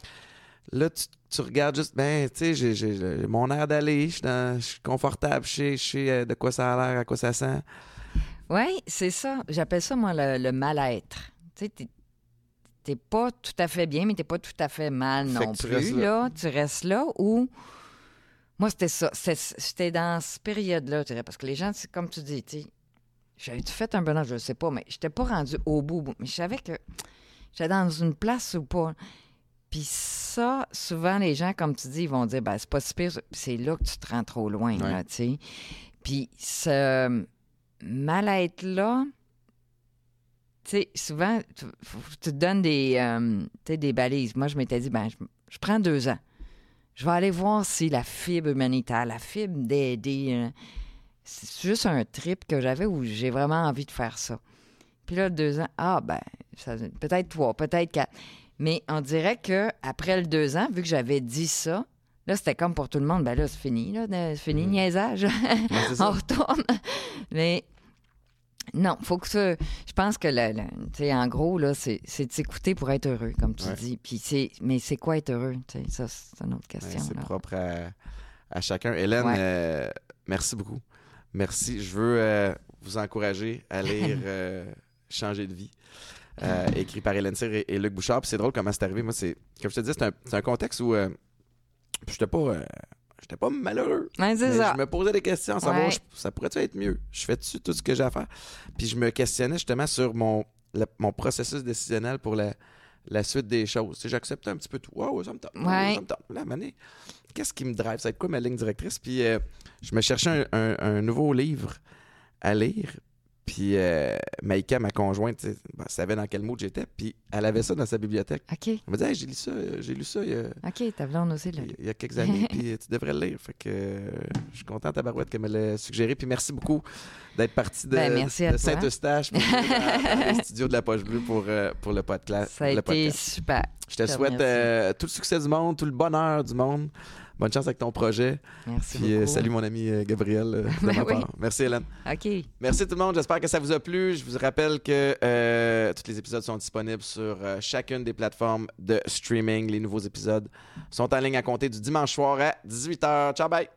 Là, tu, tu regardes juste, ben, tu sais, j'ai- j'ai j'ai mon air d'aller, je suis dans- je suis confortable, je sais, euh, de quoi ça a l'air, à quoi ça sent. Oui, c'est ça. J'appelle ça, moi, le, le mal-être. Tu sais, t'es- t'es pas tout à fait bien, mais t'es pas tout à fait mal Fait non tu plus. restes là. là. Tu restes là où... Moi, c'était ça. C'est- J'étais dans cette période-là, je dirais, parce que les gens, c'est comme tu dis, tu sais, j'avais-tu fait un bonheur, je ne sais pas, mais j'étais pas rendu au bout. Mais je savais que j'étais dans une place ou pas. Puis ça, souvent, les gens, comme tu dis, ils vont dire, ben c'est pas si pire. C'est là que tu te rends trop loin, Ouais. là, tu sais. Puis ce mal-être-là, tu sais, souvent, tu, te donnes des, euh, des balises. Moi, je m'étais dit, ben, je, je prends deux ans. je vais aller voir si la fibre humanitaire, la fibre d'aider, euh, c'est juste un trip que j'avais où j'ai vraiment envie de faire ça. Puis là, deux ans, ah ben, ça- peut-être trois, peut-être quatre. Mais on dirait que après le deux ans, vu que j'avais dit ça, là, c'était comme pour tout le monde, ben là, c'est fini, là, c'est fini le Mhm. niaisage. [LAUGHS] On retourne. Mais non, faut que ça. Je pense que, le, le- en gros, là, c'est de s'écouter pour être heureux, comme tu Ouais. dis. Puis c'est, mais c'est quoi être heureux? Ça, c'est une autre Ouais, question. c'est propre à, à chacun. Hélène, Ouais. euh, merci beaucoup. Merci. Je veux euh, vous encourager à lire [LAUGHS] euh, Changer de vie, euh, écrit par Hélène Cyr et, et Luc Bouchard. Puis c'est drôle comment c'est arrivé. Moi, c'est comme je te dis, c'est un, contexte où euh, j'étais pas. euh, J'étais pas malheureux. Ouais, ça. je me posais des questions à savoir, Ouais. je- ça pourrait-tu être mieux? Je fais-tu tout ce que j'ai à faire? Puis je me questionnais justement sur mon, mon processus décisionnel pour la, la suite des choses. J'acceptais un petit peu tout. Wow, ça me tente. Ouais. ça me tente. Là, qu'est-ce qui me drive? Ça va être quoi ma ligne directrice? Puis euh, je me cherchais un, un- un nouveau livre à lire. Puis euh, Maïka, ma conjointe, ben, savait dans quel mood j'étais. Puis elle avait ça dans sa bibliothèque. OK, Elle me dit Hey, j'ai lu ça, euh, j'ai lu ça il y a, OK, ta blonde aussi, là. il y a quelques années, [LAUGHS] puis tu devrais le lire. Fait que euh, je suis content, Tabarouette, qu'elle me l'ait suggéré. Puis merci beaucoup d'être parti de, Ben, de. Saint-Eustache dans, les [LAUGHS] studios de la Poche Bleue pour, euh, pour le, podca- Ça a le été podcast. super. Je te je te souhaite tout le succès du monde, tout le bonheur du monde. Bonne chance avec ton projet. Merci Puis euh, beaucoup. salut mon ami euh, Gabriel euh, de [LAUGHS] Ben ma oui. part. Merci Hélène. OK. Merci tout le monde. J'espère que ça vous a plu. Je vous rappelle que euh, tous les épisodes sont disponibles sur euh, chacune des plateformes de streaming. Les nouveaux épisodes sont en ligne à compter du dimanche soir à 18h. Ciao, bye!